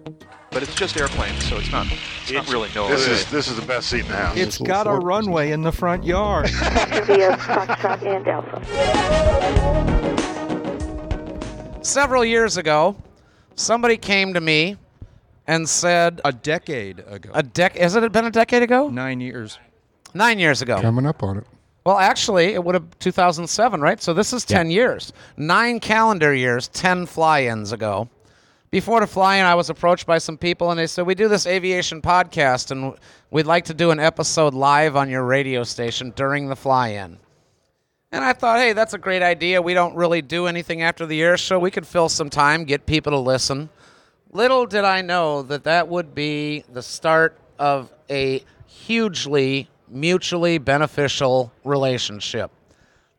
clear. But it's just airplanes, so it's not. It's, not really no. This is this is the best seat in the house. It's got a runway in the front yard. via Foxtrot and Alpha. Several years ago, somebody came to me and said a decade ago. a dec has it been a decade ago? Nine years. Nine years ago. Coming up on it. Well, actually, it would have 2007, right? So this is 10 years. Nine calendar years, 10 fly-ins ago. Before the fly-in, I was approached by some people, and they said, "We do this aviation podcast, and we'd like to do an episode live on your radio station during the fly-in." And I thought, hey, that's a great idea. We don't really do anything after the air show. We could fill some time, get people to listen. Little did I know that that would be the start of a hugely mutually beneficial relationship.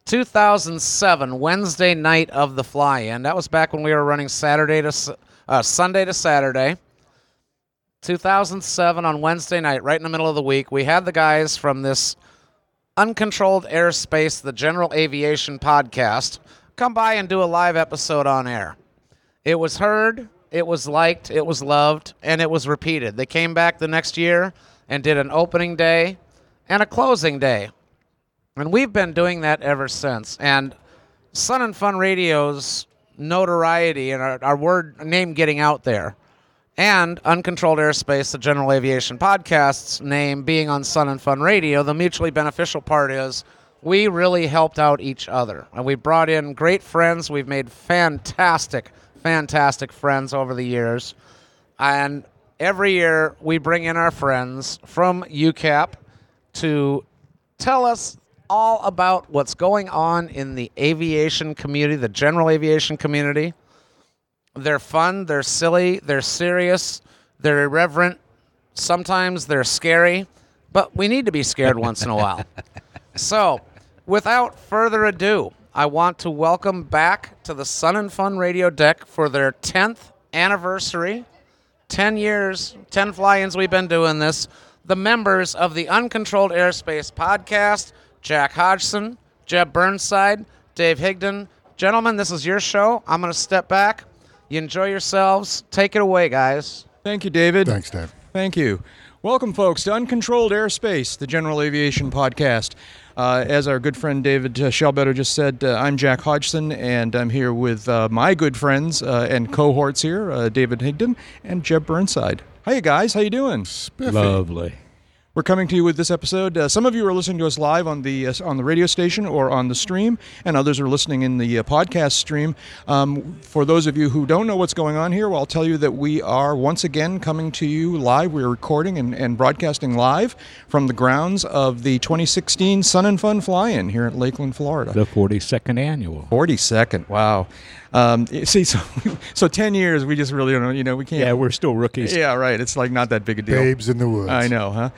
2007, Wednesday night of the fly in. That was back when we were running Saturday to uh, Sunday to Saturday. 2007 on Wednesday night, right in the middle of the week, we had the guys from this Uncontrolled Airspace, the General Aviation podcast, come by and do a live episode on air. It was heard, it was liked, it was loved, and it was repeated. They came back the next year and did an opening day and a closing day. And we've been doing that ever since. And Sun and Fun Radio's notoriety and our, our word name getting out there, and Uncontrolled Airspace, the General Aviation Podcast's name being on Sun and Fun Radio, the mutually beneficial part is we really helped out each other. And we brought in great friends. We've made fantastic, fantastic friends over the years. And every year we bring in our friends from UCAP to tell us all about what's going on in the aviation community, the general aviation community. They're fun, they're silly, they're serious, they're irreverent. Sometimes they're scary, but we need to be scared once in a while. So, without further ado, I want to welcome back to the Sun and Fun radio deck for their 10th anniversary. 10 years, 10 fly ins we've been doing this. The members of the Uncontrolled Airspace podcast, Jack Hodgson, Jeb Burnside, Dave Higdon. Gentlemen, this is your show. I'm going to step back. You enjoy yourselves. Take it away, guys. Thank you, David. Thanks, Dave. Thank you. Welcome, folks, to Uncontrolled Airspace, the General Aviation Podcast. Uh, as our good friend David uh, Shelbetter just said, uh, I'm Jack Hodgson, and I'm here with uh, my good friends uh, and cohorts here, uh, David Higdon and Jeb Burnside. Hi, you guys. How you doing? Lovely. We're coming to you with this episode. Uh, some of you are listening to us live on the uh, on the radio station or on the stream, and others are listening in the uh, podcast stream. Um, for those of you who don't know what's going on here, well, I'll tell you that we are once again coming to you live. We're recording and, and broadcasting live from the grounds of the 2016 Sun and Fun Fly-In here at Lakeland, Florida. The 42nd annual. 42nd. Wow. Um, see, so so 10 years, we just really don't know. You know, we can't. Yeah, we're still rookies. Yeah, right. It's like not that big a deal. Babes in the woods. I know, huh?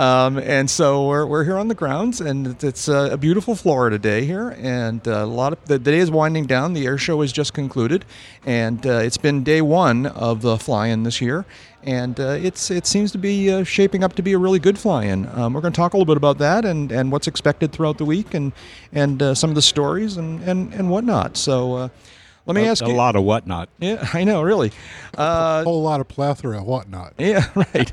Um, and so we're, we're here on the grounds, and it's a, a beautiful Florida day here, and uh, a lot of the, the day is winding down. The air show has just concluded, and uh, it's been day one of the fly-in this year, and uh, it's it seems to be uh, shaping up to be a really good fly-in. Um, we're going to talk a little bit about that and, and what's expected throughout the week, and and uh, some of the stories and and, and whatnot. So. Let me A, ask a you. lot of whatnot. Yeah, I know, really. Uh, a whole lot of plethora of whatnot. yeah, right.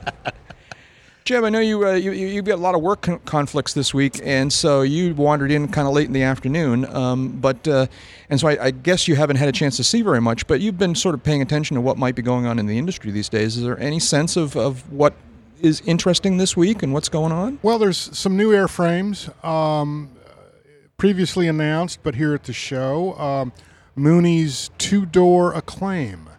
Jeb, I know you, uh, you you- you've got a lot of work con- conflicts this week, and so you wandered in kind of late in the afternoon. Um, but uh, and so I, I guess you haven't had a chance to see very much. But you've been sort of paying attention to what might be going on in the industry these days. Is there any sense of, of what is interesting this week and what's going on? Well, there's some new airframes um, previously announced, but here at the show, um, Mooney's two-door Acclaim.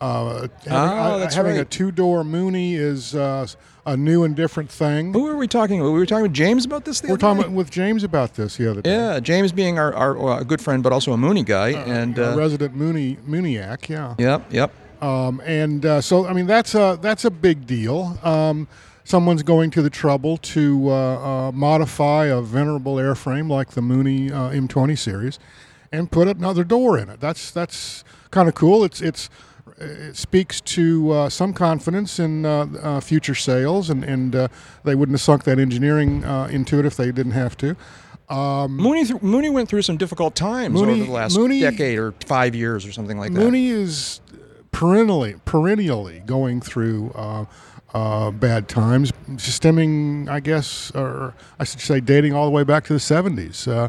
Uh, having, uh, that's having a two-door Mooney is uh, a new and different thing. Who are we talking about? We were talking with James about this. The We're talking with James about this the other day. Yeah, James being our, our uh, good friend, but also a Mooney guy, and A uh, resident Mooney Mooneyach, yeah. yep, yep. Um, and uh, so, I mean, that's a that's a big deal. Um, someone's going to the trouble to uh, uh, modify a venerable airframe like the Mooney uh, M20 series and put another door in it. That's that's kind of cool. It's it's it speaks to uh, some confidence in uh, uh, future sales, and and uh, they wouldn't have sunk that engineering uh, into it if they didn't have to. Mooney th- Mooney went through some difficult times Mooney- over the last Mooney- decade or five years or something like that. Mooney is perennially perennially going through. Uh, uh, bad times, stemming, I guess, or I should say, dating all the way back to the 70s. Uh,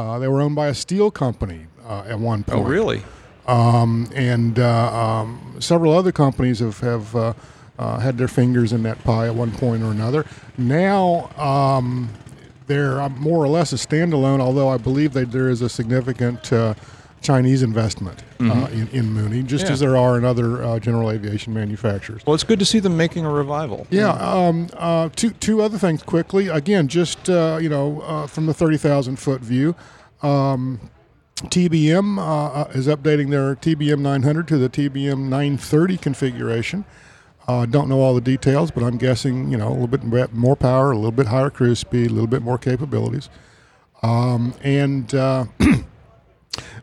uh, they were owned by a steel company uh, at one point. Oh, really? Um, and uh, um, several other companies have, have uh, uh, had their fingers in that pie at one point or another. Now um, they're more or less a standalone, although I believe that there is a significant uh, Chinese investment uh, in, in Mooney, just Yeah. as there are in other uh, general aviation manufacturers. Well, it's good to see them making a revival. Yeah. Um, uh, two two other things quickly. Again, just uh, you know, uh, from the thirty thousand foot view, um, TBM uh, uh, is updating their TBM 900 to the TBM 930 configuration. Uh, don't know all the details, but I'm guessing you know a little bit more power, a little bit higher cruise speed, a little bit more capabilities, um, and. Uh,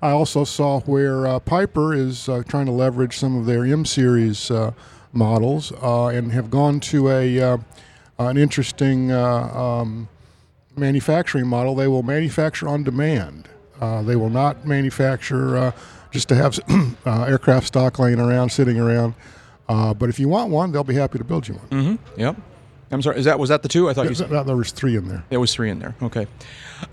I also saw where uh, Piper is uh, trying to leverage some of their M series uh, models uh, and have gone to a uh, an interesting uh, um, manufacturing model. They will manufacture on demand. They will not manufacture just to have aircraft stock laying around, sitting around. But if you want one, they'll be happy to build you one. Mm-hmm. Yep. I'm sorry. Is that was that the two? I thought you said There there was three in there. there was three in there. Okay.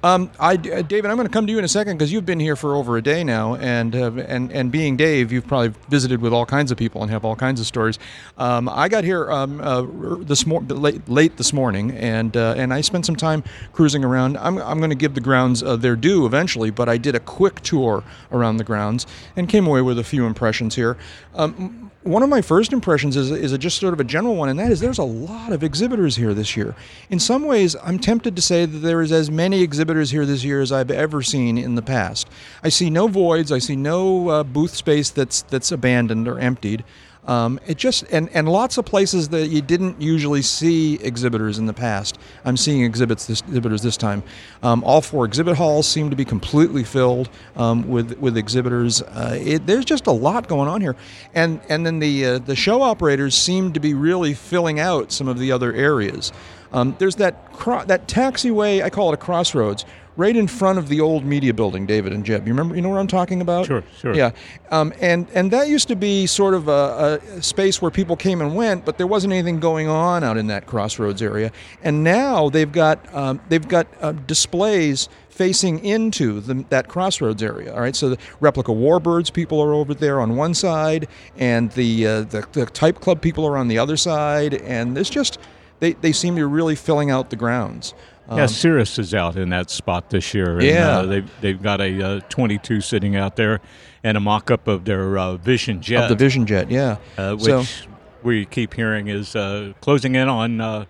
Um, I, uh, David, I'm going to come to you in a second because you've been here for over a day now, and uh, and and being Dave, you've probably visited with all kinds of people and have all kinds of stories. Um, I got here um, uh, this mor- late, late this morning, and uh, and I spent some time cruising around. I'm, I'm going to give the grounds uh, their due eventually, but I did a quick tour around the grounds and came away with a few impressions here. Um, one of my first impressions is, is a just sort of a general one, and that is there's a lot of exhibitors here this year. In some ways, I'm tempted to say that there is as many exhibitors here this year as I've ever seen in the past. I see no voids. I see no uh, booth space that's that's abandoned or emptied. Um, it just and, and lots of places that you didn't usually see exhibitors in the past. I'm seeing exhibits this, exhibitors this time. Um, all four exhibit halls seem to be completely filled um, with with exhibitors. Uh, it, there's just a lot going on here, and and then the uh, the show operators seem to be really filling out some of the other areas. Um, there's that cro- that taxiway. I call it a crossroads. Right in front of the old media building, David and Jeb. You remember? You know what I'm talking about? Sure, sure. Yeah, um, and and that used to be sort of a, a space where people came and went, but there wasn't anything going on out in that crossroads area. And now they've got um, they've got uh, displays facing into the, that crossroads area. All right, so the replica warbirds people are over there on one side, and the uh, the, the Type Club people are on the other side, and there's just they, they seem to be really filling out the grounds. Yeah, Cirrus is out in that spot this year. And, Yeah. uh, they've, they've got a uh, 22 sitting out there and a mock up of their uh, Vision Jet, Of the Vision Jet, yeah. uh, which So- we keep hearing is uh, closing in on uh,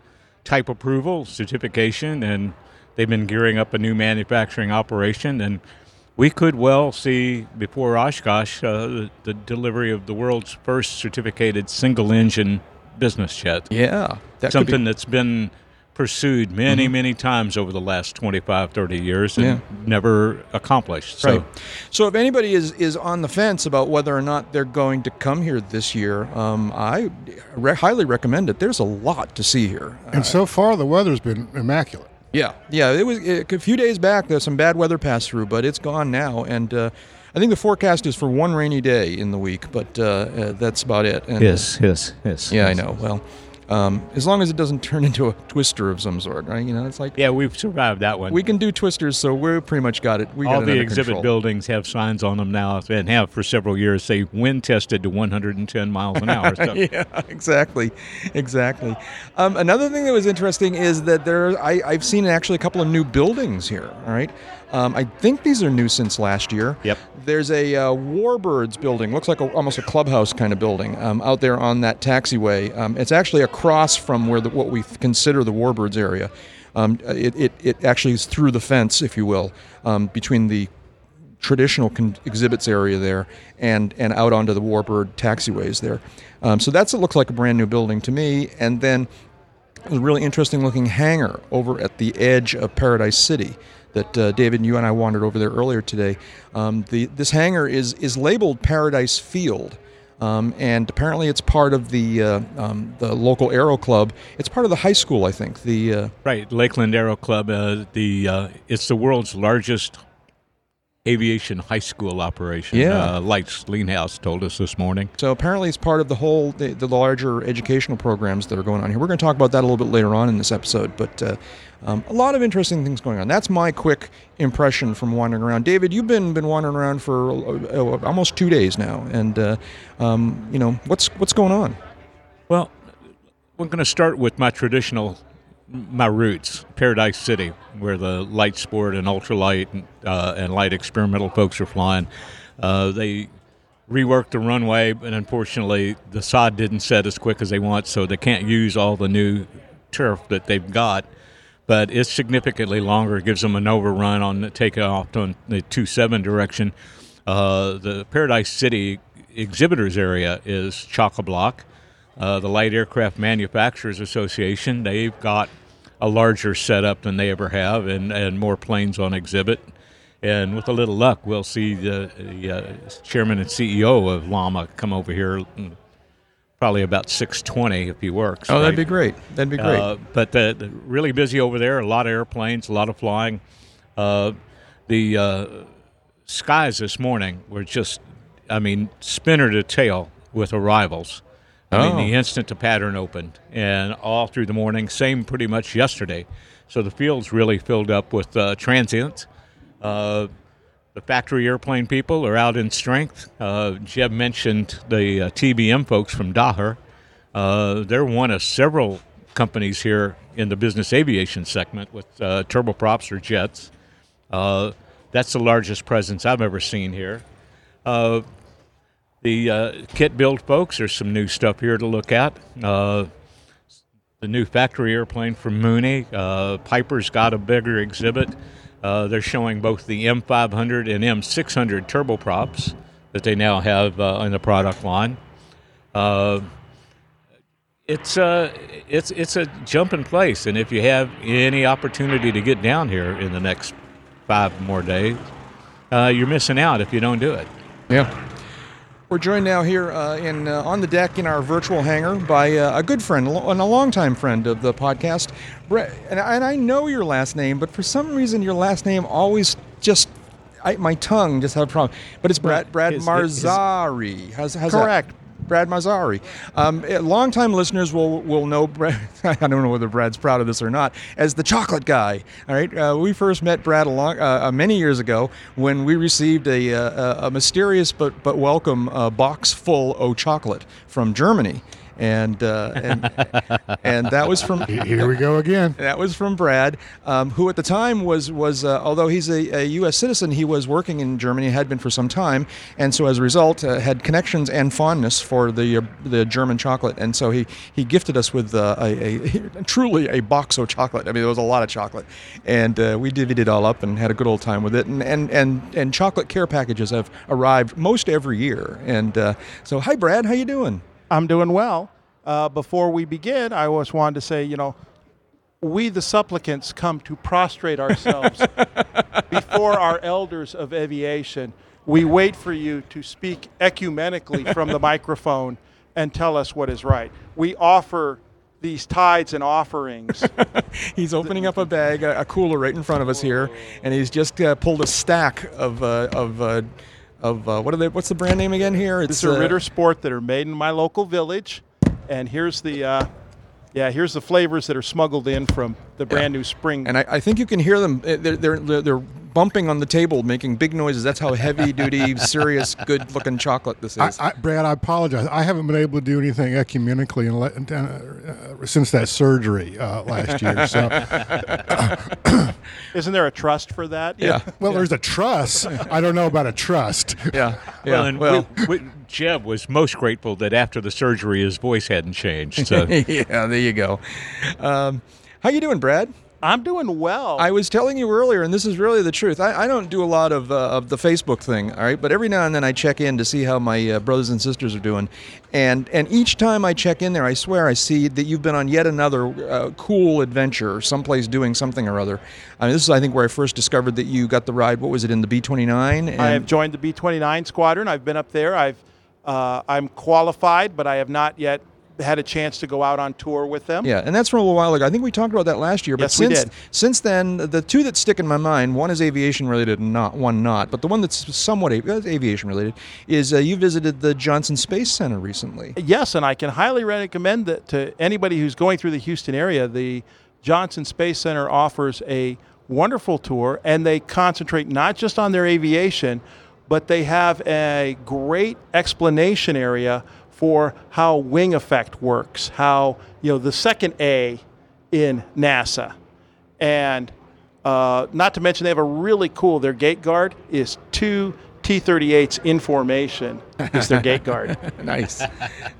type approval, certification, and they've been gearing up a new manufacturing operation. And we could well see before Oshkosh uh, the, the delivery of the world's first certificated single engine business jet. Yeah, that something be, that's been pursued many, many times over the last 25, 30 years and Yeah. never accomplished. So, right. So if anybody is, is on the fence about whether or not they're going to come here this year, um, I re- highly recommend it. There's a lot to see here. And so far, the weather's been immaculate. Yeah, yeah. It was it, a few days back. There's some bad weather passed through, but it's gone now. And uh, I think the forecast is for one rainy day in the week, but uh, uh, that's about it. And, yes, yes, yes. Yeah, I yes. know. Well, um, as long as it doesn't turn into a twister of some sort, right? You know, it's like Yeah, we've survived that one. we can do twisters, so we're pretty much got it. We got All it the exhibit control. buildings have signs on them now and have for several years say wind tested to 110 miles an hour. So yeah, exactly, exactly. Um, another thing that was interesting is that there, I, I've seen actually a couple of new buildings here. All right, um, I think these are new since last year. Yep. There's a uh, Warbirds building, looks like a, almost a clubhouse kind of building um, out there on that taxiway. Um, it's actually across from where the, what we consider the Warbirds area. Um, it, it, it actually is through the fence, if you will, um, between the traditional con- exhibits area there and and out onto the Warbird taxiways there. Um, so that's it looks like a brand new building to me. And then a really interesting looking hangar over at the edge of Paradise City that uh, David, and you and I wandered over there earlier today. Um, the this hangar is is labeled Paradise Field. Um, and apparently, it's part of the uh, um, the local aero club. It's part of the high school, I think. The uh, right, Lakeland Aero Club, uh, the uh, it's the world's largest aviation high school operation. Yeah. Uh, Lights Leanhouse told us this morning. So apparently, it's part of the whole the, the larger educational programs that are going on here. We're going to talk about that a little bit later on in this episode, but uh, um, a lot of interesting things going on. That's my quick impression from wandering around. David, you've been been wandering around for uh, almost two days now, and uh, um, you know what's what's going on. Well, we're going to start with my traditional, my roots, Paradise City, where the light sport and ultralight and, uh, and light experimental folks are flying. Uh, they reworked the runway, but unfortunately, the sod didn't set as quick as they want, so they can't use all the new turf that they've got. But it's significantly longer. It gives them an overrun on the takeoff on the 2 7 direction. Uh, the Paradise City exhibitors area is chock a block. Uh, the Light Aircraft Manufacturers Association, they've got a larger setup than they ever have and, and more planes on exhibit. And with a little luck, we'll see the, the uh, chairman and CEO of LAMA come over here mm, probably about 620 if he works. Oh, that'd be great. That'd be great. Uh, but the, the really busy over there. A lot of airplanes, a lot of flying. Uh, the uh, skies this morning were just, I mean, spinner to tail with arrivals. I mean, Oh. the instant the pattern opened, and all through the morning. Same pretty much yesterday. So the field's really filled up with uh, transients. Uh, the factory airplane people are out in strength. Uh, Jeb mentioned the uh, TBM folks from Daher. Uh, they're one of several companies here in the business aviation segment with uh, turboprops or jets. Uh, that's the largest presence I've ever seen here. The uh, kit build folks, there's some new stuff here to look at. Uh, the new factory airplane from Mooney. Uh, Piper's got a bigger exhibit. Uh, they're showing both the M500 and M600 turboprops that they now have uh, in the product line. Uh, it's uh, it's it's a jump in place, and if you have any opportunity to get down here in the next five more days, uh, you're missing out if you don't do it. Yeah. We're joined now here uh, in uh, on the deck in our virtual hangar by uh, a good friend and a longtime friend of the podcast, Brett. And, I- and I know your last name, but for some reason your last name always just I, my tongue just had a problem. But it's Brad Brad his- his- Marzari. How's, how's that? Brad Mazzari. Um, eh, longtime listeners will will know Brad. I don't know whether Brad's proud of this or not, as the chocolate guy. All right, uh, we first met Brad a long, uh, uh, many years ago when we received a, uh, a mysterious but but welcome uh, box full of chocolate from Germany, and uh, and and that was from Here we go again. that was from Brad, um, who at the time was was uh, although he's a, a U.S. citizen, he was working in Germany, had been for some time, and so as a result uh, had connections and fondness for the uh, the German chocolate, and so he he gifted us with uh, a, a truly a box of chocolate. I mean, there was a lot of chocolate, and uh, we divvied it all up and had a good old time with it. And and and, and chocolate care packages have arrived most every year. And uh, so, hi Brad, how you doing? I'm doing well. Uh, before we begin, I always wanted to say, you know, we the supplicants come to prostrate ourselves before our elders of aviation. We wait for you to speak ecumenically from the microphone and tell us what is right. We offer these tithes and offerings. He's opening up a bag, a, cooler right in front of us here, and he's just uh, pulled a stack of uh, of uh, of uh, what are they? What's the brand name again here? It's These are uh, Ritter Sport that are made in my local village, and here's the, uh, yeah, here's the flavors that are smuggled in from the brand new spring. and I, I think you can hear them. They're, they're they're they're bumping on the table, making big noises. That's how heavy duty, serious, good looking chocolate this is. I, Brad, I apologize. I haven't been able to do anything ecumenically in, uh, uh, since that surgery uh, last year. So, Isn't there a trust for that? yeah, well, there's a trust. I don't know about a trust. yeah, yeah. Well, and well, we, we, Jeb was most grateful that after the surgery his voice hadn't changed. So yeah, there you go. Um, how you doing, Brad? I'm doing well. I was telling you earlier, and this is really the truth. I, I don't do a lot of, uh, of the Facebook thing, all right, but every now and then I check in to see how my uh, brothers and sisters are doing, and and each time I check in there, I swear I see that you've been on yet another uh, cool adventure, someplace doing something or other. I mean, this is I think where I first discovered that you got the ride. What was it in the B twenty nine? I have joined the B-29 squadron. I've been up there. I've uh, I'm qualified, but I have not yet had a chance to go out on tour with them. Yeah, and that's from a little while ago. I think we talked about that last year. But Yes, we since did. since then, the two that stick in my mind, one is aviation related, and not one not. But the one that's somewhat av- uh, aviation related is uh, you visited the Johnson Space Center recently. Yes, and I can highly recommend that to anybody who's going through the Houston area. The Johnson Space Center offers a wonderful tour, and they concentrate not just on their aviation, but they have a great explanation area for how wing effect works, how, you know, the second A in NASA. And uh, not to mention, they have a really cool, their gate guard is two T 38s in formation, is their gate guard. nice,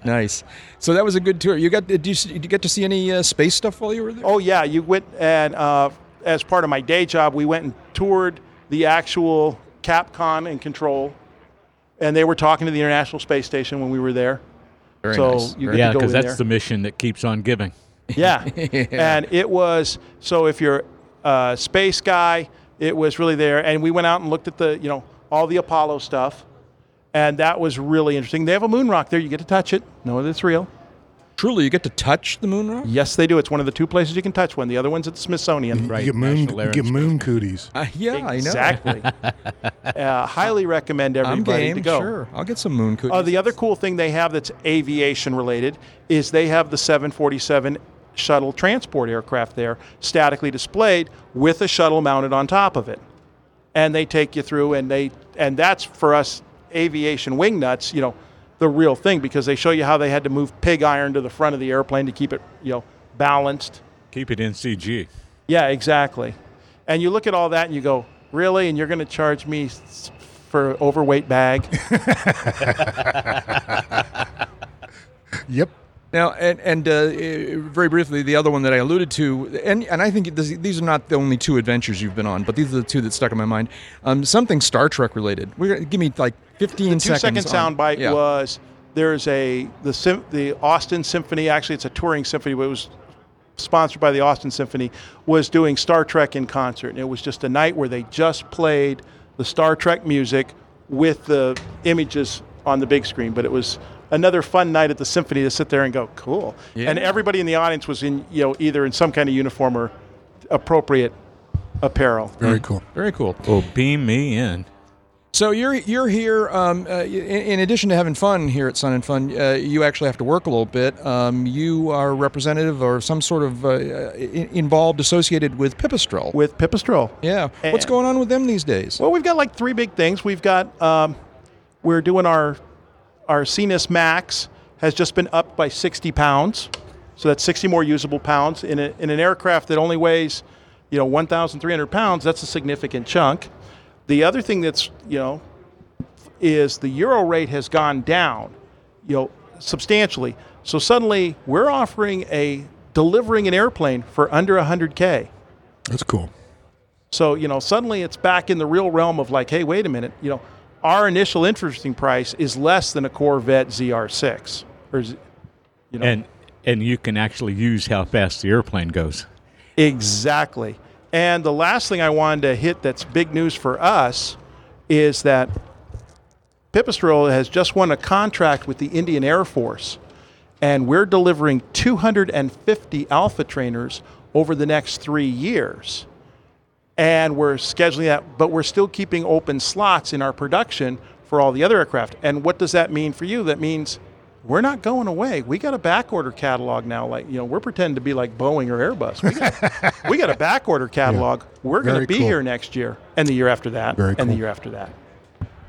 nice. So that was a good tour. You got did you, did you get to see any uh, space stuff while you were there? Oh yeah, you went and uh, as part of my day job, we went and toured the actual Capcom and control, and they were talking to the International Space Station when we were there. Very so nice. you Very get Yeah, to go because that's there. the mission that keeps on giving. Yeah. And it was so if you're a space guy, it was really there. And we went out and looked at the, you know, all the Apollo stuff. And that was really interesting. They have a moon rock there. You get to touch it. Know that it's real. Truly, you get to touch the moon rock. Yes, they do. It's one of the two places you can touch one. The other one's at the Smithsonian. Right, get moon, National get moon cooties. Uh, yeah, I know. Exactly. uh, highly recommend I'm everybody game. to go. Sure, I'll get some moon cookies. Uh, the other cool thing they have that's aviation related is they have the 747 shuttle transport aircraft there, statically displayed with a shuttle mounted on top of it. And they take you through, and they and that's for us aviation wing nuts, you know, the real thing because they show you how they had to move pig iron to the front of the airplane to keep it, you know, balanced. Keep it in CG. Yeah, exactly. And you look at all that and you go, really? And you're going to charge me s- for overweight bag? Yep. Now, and, and uh, uh, very briefly, the other one that I alluded to, and, and I think this, these are not the only two adventures you've been on, but these are the two that stuck in my mind. Um, something Star Trek related. We're, give me like 15 two seconds. second on- sound bite yeah. was there's a the sym- the Austin Symphony. Actually, it's a touring symphony, but it was sponsored by the Austin Symphony. Was doing Star Trek in concert, and it was just a night where they just played the Star Trek music with the images on the big screen. But it was another fun night at the symphony to sit there and go cool. And everybody in the audience was in you know either in some kind of uniform or appropriate apparel. Very cool. Very cool. Well, beam me in. So you're you're here. Um, uh, in, addition to having fun here at Sun and Fun, uh, you actually have to work a little bit. Um, you are representative or some sort of uh, involved, associated with Pipistrel. With Pipistrel. yeah. What's going on with them these days? Well, we've got like three big things. We've got um, we're doing our our Sinus Max has just been upped by 60 pounds, so that's 60 more usable pounds in, a, in an aircraft that only weighs you know 1,300 pounds. That's a significant chunk. The other thing that's you know is the euro rate has gone down, you know, substantially. So suddenly we're offering a delivering an airplane for under 100k. That's cool. So, you know, suddenly it's back in the real realm of like, hey, wait a minute, you know, our initial interesting price is less than a Corvette ZR6. Or, you know, And and you can actually use how fast the airplane goes. exactly. And the last thing I wanted to hit that's big news for us is that Pipistrel has just won a contract with the Indian Air Force, and we're delivering 250 Alpha trainers over the next three years. and we're scheduling that, but we're still keeping open slots in our production for all the other aircraft. And what does that mean for you? That means we're not going away. We got a back order catalog now. Like you know, we're pretending to be like Boeing or Airbus. We got, we got a back order catalog. We're going to be cool. here next year, and the year after that, Very and the year after that.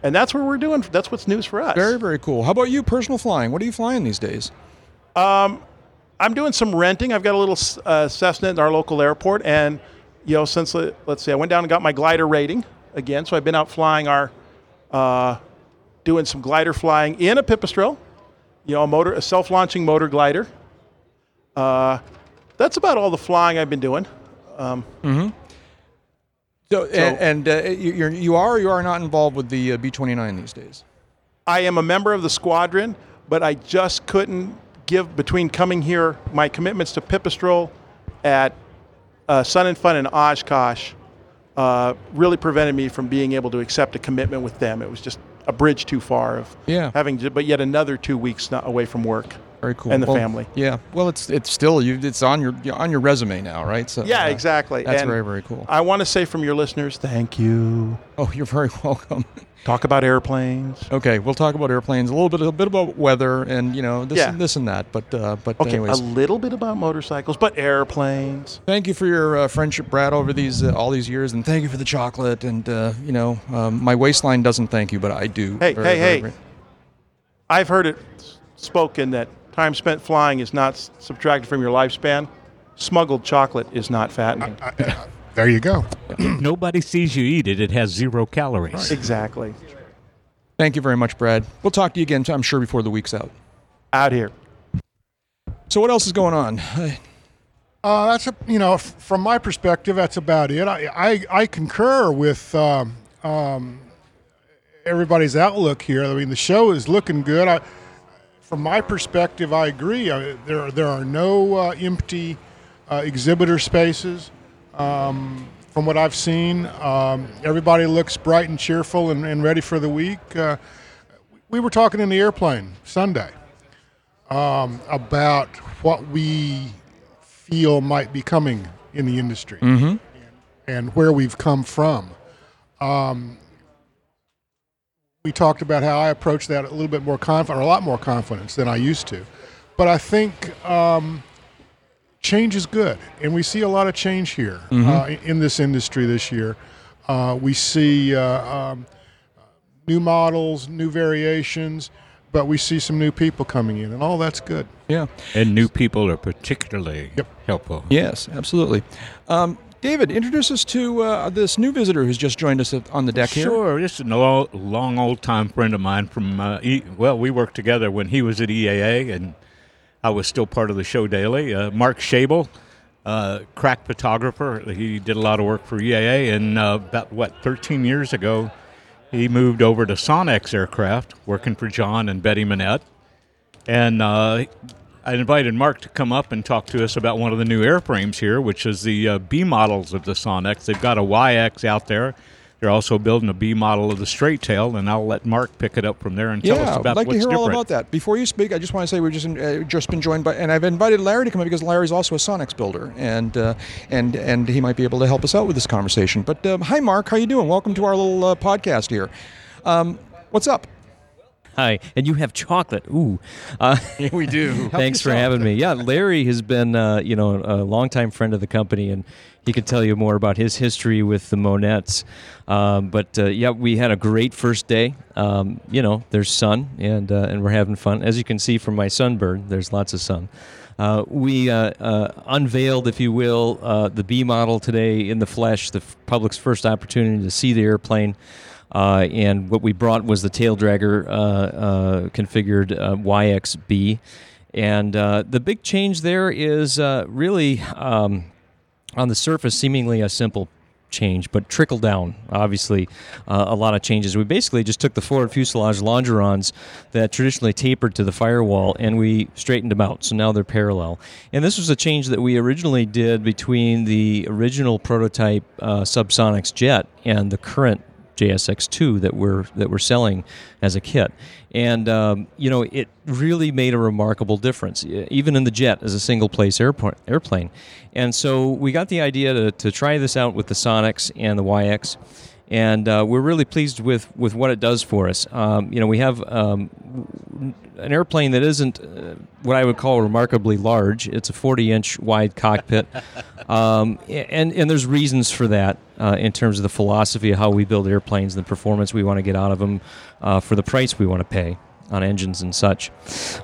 And that's what we're doing. That's what's news for us. Very, very cool. How about you, personal flying? What are you flying these days? I'm doing some renting. I've got a little uh, Cessna in our local airport, and you know, since uh, let's see, I went down and got my glider rating again. So I've been out flying our, uh, doing some glider flying in a Pipistrel, you know, a motor, a self-launching motor glider. Uh, that's about all the flying I've been doing. So, and, and uh, you- you're, you are or you are not involved with the uh, B-29 these days? I am a member of the squadron, but I just couldn't give between coming here, my commitments to Pipistrel at uh, Sun and Fun and Oshkosh uh, really prevented me from being able to accept a commitment with them. It was just a bridge too far of Yeah. having, to, but yet another two weeks not away from work. Very cool. and the Well, family. Yeah. Well, it's it's still you. It's on your on your resume now, right? So Yeah, uh, exactly. That's And very very cool. I want to say from your listeners, thank you. Oh, you're very welcome. Talk about airplanes. Okay, we'll talk about airplanes a little bit, a bit about weather, and you know this Yeah. and this and that. But uh, but Okay, anyways, a little bit about motorcycles, but airplanes. thank you for your uh, friendship, Brad, over these uh, all these years, and thank you for the chocolate. And uh, you know, um, my waistline doesn't thank you, but I do. Hey, Very, hey, very, hey. very- I've heard it spoken that time spent flying is not subtracted from your lifespan. Smuggled chocolate is not fattening. There you go. Nobody sees you eat it. It has zero calories. exactly. Thank you very much, Brad. We'll talk to you again. I'm sure before the week's out. Out here. So what else is going on? Uh, that's a you know f- from my perspective that's about it. I I, I concur with um, um, everybody's outlook here. I mean the show is looking good. I, from my perspective, I agree. I, there there are no uh, empty uh, exhibitor spaces. Um, from what I've seen, um, everybody looks bright and cheerful and, and ready for the week. Uh, we were talking in the airplane Sunday um, about what we feel might be coming in the industry and, and where we've come from. We talked about how I approach that a little bit more confident, or a lot more confidence than I used to. But I think um, change is good, and we see a lot of change here uh, in this industry this year. Uh, we see uh, um, new models, new variations, but we see some new people coming in, and all that's good. Yeah. And new people are particularly Yep. helpful. Yes, absolutely. Um, David, introduce us to uh, this new visitor who's just joined us on the deck here. Sure, this is a lo- long old time friend of mine from uh, e- well, we worked together when he was at EAA and I was still part of the show daily. Uh, Mark Schaible, uh, crack photographer, he did a lot of work for EAA, and uh, about what 13 years ago, he moved over to Sonex Aircraft, working for John and Betty Monnett, and uh, I invited Mark to come up and talk to us about one of the new airframes here, which is the uh, B models of the Sonex. They've got a Waiex out there. They're also building a B model of the straight tail, and I'll let Mark pick it up from there and tell yeah, us about I'd like to hear different. all about that. Before you speak, I just want to say we've just uh, just been joined by, and I've invited Larry to come in because Larry's also a Sonex builder, and uh, and and he might be able to help us out with this conversation. But um, hi, Mark, how you doing? Welcome to our little uh, podcast here. Um, what's up? Hi, and you have chocolate. Ooh, uh, we do. thanks for having me. Yeah, Larry has been, uh, you know, a longtime friend of the company, and he could tell you more about his history with the Monnetts. Um, but uh, yeah, we had a great first day. Um, you know, there's sun, and uh, and we're having fun. As you can see from my sunburn, there's lots of sun. Uh, we uh, uh, unveiled, if you will, uh, the B model today in the flesh, the f- public's first opportunity to see the airplane. Uh, and what we brought was the tail dragger uh, uh, configured uh, Waiex-B. And the big change there is really um, on the surface, seemingly a simple change, but trickle down, obviously, uh, a lot of changes. We basically just took the forward fuselage longerons that traditionally tapered to the firewall and we straightened them out. So now they're parallel. And this was a change that we originally did between the original prototype uh, SubSonex jet and the current JSX2 that we're that we're selling as a kit, and um, you know it really made a remarkable difference, even in the jet as a single place airport, airplane. And so we got the idea to, to try this out with the Sonex and the Waiex, and uh, we're really pleased with, with what it does for us. Um, you know, we have um, an airplane that isn't uh, what I would call remarkably large. It's a 40 inch wide cockpit. um, and, and there's reasons for that uh, in terms of the philosophy of how we build airplanes and the performance we want to get out of them uh, for the price we want to pay on engines and such.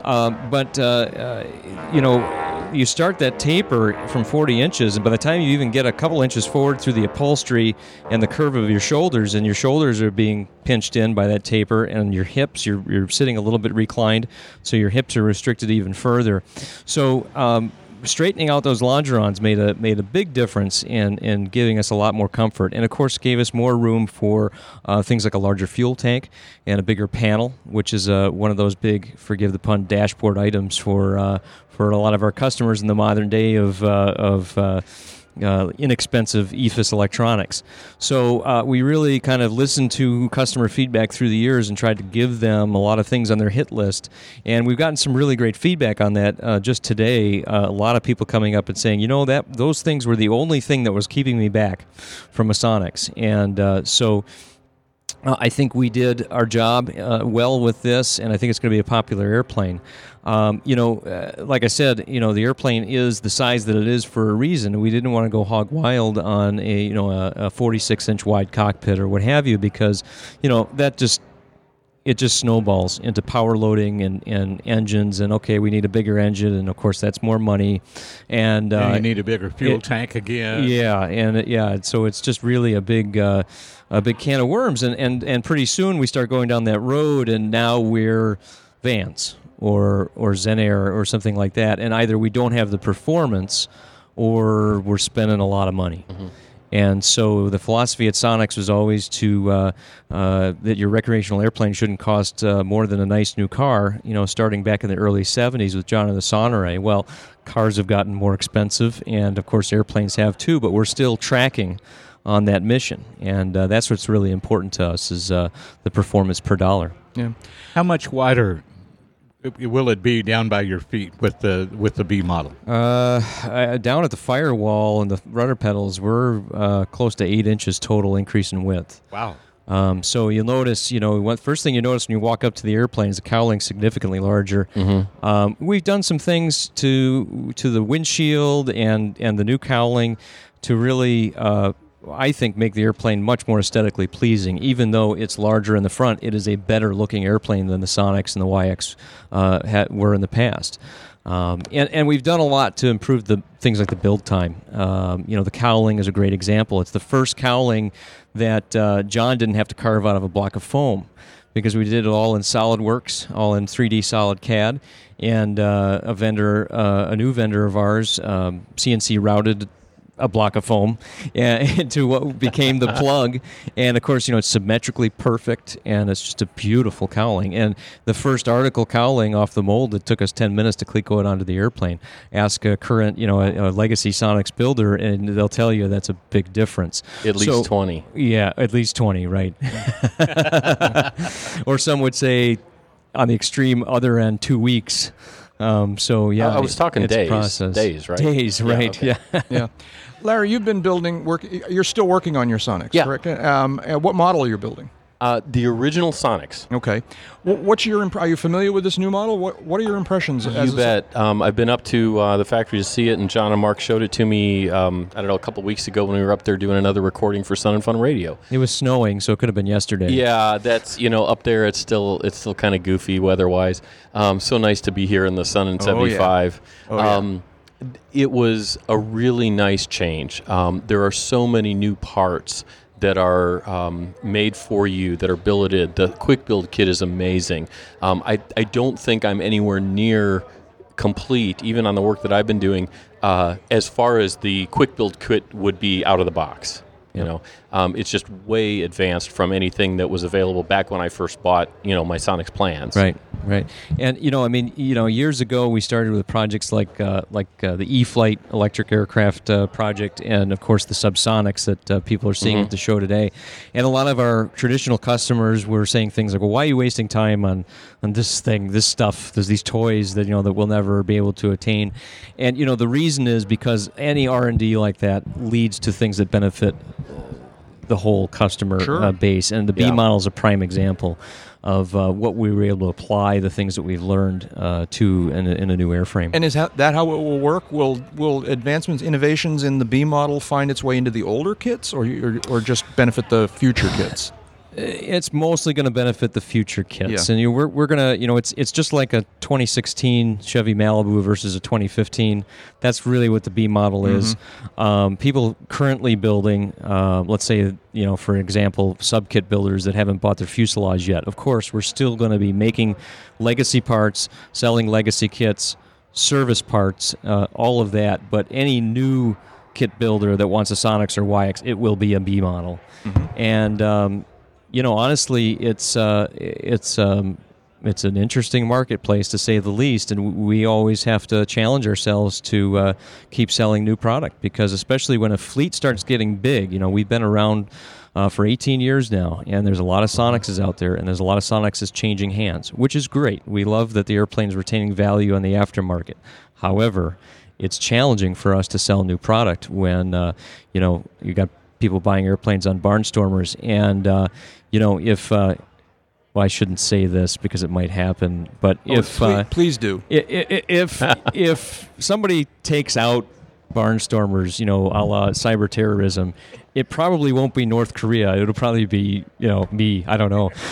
Um, but, uh, uh, you know, you start that taper from 40 inches, and by the time you even get a couple inches forward through the upholstery and the curve of your shoulders, and your shoulders are being pinched in by that taper, and your hips, you're, you're sitting a little bit reclined, so your hips are restricted even further. So, um, straightening out those longerons made a made a big difference in in giving us a lot more comfort, and of course gave us more room for uh, things like a larger fuel tank and a bigger panel, which is uh, one of those big, forgive the pun, dashboard items for uh, for a lot of our customers in the modern day of uh, of uh, inexpensive EFIS electronics. So uh, we really kind of listened to customer feedback through the years and tried to give them a lot of things on their hit list. And we've gotten some really great feedback on that. Uh, just today, uh, a lot of people coming up and saying, you know, that those things were the only thing that was keeping me back from a Sonex. And uh, so. Uh, I think we did our job uh, well with this, and I think it's going to be a popular airplane. Um, you know, uh, like I said, you know, the airplane is the size that it is for a reason. We didn't want to go hog wild on a you know a, a 46 inch wide cockpit or what have you because you know that just it just snowballs into power loading and, and engines and okay we need a bigger engine and of course that's more money and, uh, And you need a bigger fuel it- tank again. yeah, and it- yeah, so it's just really a big, uh, a big can of worms, and, and and pretty soon we start going down that road, and now we're Vans or or Zenair or something like that, and either we don't have the performance, or we're spending a lot of money. And so the philosophy at Sonex was always to uh, uh, that your recreational airplane shouldn't cost uh, more than a nice new car. You know, starting back in the early '70s with John and the Sonerai. Well, cars have gotten more expensive, and of course airplanes have too. But we're still tracking on that mission, and uh, that's what's really important to us is uh, the performance per dollar. Yeah. How much wider will it be down by your feet with the with the B model? Uh, I- down at the firewall and the rudder pedals, we're uh, close to eight inches total increase in width. Wow. Um, so you'll notice, you know, first thing you notice when you walk up to the airplane is the cowling significantly larger. Um, we've done some things to to the windshield and and the new cowling to really. Uh, I think make the airplane much more aesthetically pleasing. Even though it's larger in the front, it is a better looking airplane than the Sonex and the Waiex uh, had, were in the past. Um, and, and we've done a lot to improve the things like the build time. Um, you know, the cowling is a great example. It's the first cowling that uh, John didn't have to carve out of a block of foam because we did it all in SolidWorks, all in 3D Solid CAD, and uh, a vendor, uh, a new vendor of ours, um, CNC routed a block of foam eh, and, into what became the plug. And of course, you know, it's symmetrically perfect and it's just a beautiful cowling. And the first article cowling off the mold, it took us 10 minutes to click it onto the airplane. Ask a current, you know, a, a legacy Sonex builder, and they'll tell you that's a big difference. At least So- 20. Yeah, at least 20, right. or some would say on the extreme other end, two weeks. Um, so yeah, I- I was talking it's a days. process. Days, right? Days, Yeah, right? okay. Yeah. yeah. Larry, you've been building work. You're still working on your Sonex, Yeah. correct? Um, what model are you building? Uh, the original Sonex. Okay. Wh- What's your? Imp- are you familiar with this new model? What What are your impressions? as You a- bet. Um, I've been up to uh, the factory to see it, and John and Mark showed it to me. Um, I don't know, a couple weeks ago when we were up there doing another recording for Sun and Fun Radio. It was snowing, so it could have been yesterday. Yeah, that's you know up there. It's still it's still kind of goofy weather-wise. Um, so nice to be here in the sun in Oh, yeah. 75. Oh, yeah. um, it was a really nice change. Um, there are so many new parts that are um, made for you that are billeted. The quick build kit is amazing. Um, I I don't think I'm anywhere near complete, even on the work that I've been doing, uh, as far as the quick build kit would be out of the box. You know, um, it's just way advanced from anything that was available back when I first bought, you know, my Sonex plans. Right, right, and you know, I mean, you know, years ago we started with projects like uh, like uh, the E-Flight electric aircraft uh, project, and of course the SubSonex that uh, people are seeing Mhm. at the show today. And a lot of our traditional customers were saying things like, "Well, why are you wasting time on on this thing, this stuff? There's these toys that you know that we'll never be able to attain." And you know, the reason is because any R and D like that leads to things that benefit the whole customer Sure. uh, base, and the B Yeah. model is a prime example of uh, what we were able to apply the things that we've learned uh, to in a, in a new airframe. And is that how it will work? Will Will advancements, innovations in the B model find its way into the older kits, or or, or just benefit the future kits? It's mostly going to benefit the future kits, Yeah. and you, we're, we're going to, you know, it's it's just like a 2016 Chevy Malibu versus a 2015. That's really what the B model is. Um, people currently building, uh, let's say, you know, for example, sub kit builders that haven't bought their fuselage yet. Of course, we're still going to be making legacy parts, selling legacy kits, service parts, uh, all of that. But any new kit builder that wants a Sonex or Waiex, it will be a B model. And um, you know, honestly, it's uh, it's um, it's an interesting marketplace to say the least, and we always have to challenge ourselves to uh, keep selling new product because, especially when a fleet starts getting big, you know, we've been around. Uh, for 18 years now, and there's a lot of Sonexes out there, and there's a lot of Sonexes changing hands, which is great. We love that the airplane's retaining value on the aftermarket. However, it's challenging for us to sell new product when uh, you know you got people buying airplanes on barnstormers, and uh, you know if. Uh, well, I shouldn't say this because it might happen, but Oh, if please, uh, please do. i- i- if if somebody takes out barnstormers, you know, a la cyber terrorism, it probably won't be North Korea. It'll probably be, you know, me. I don't know.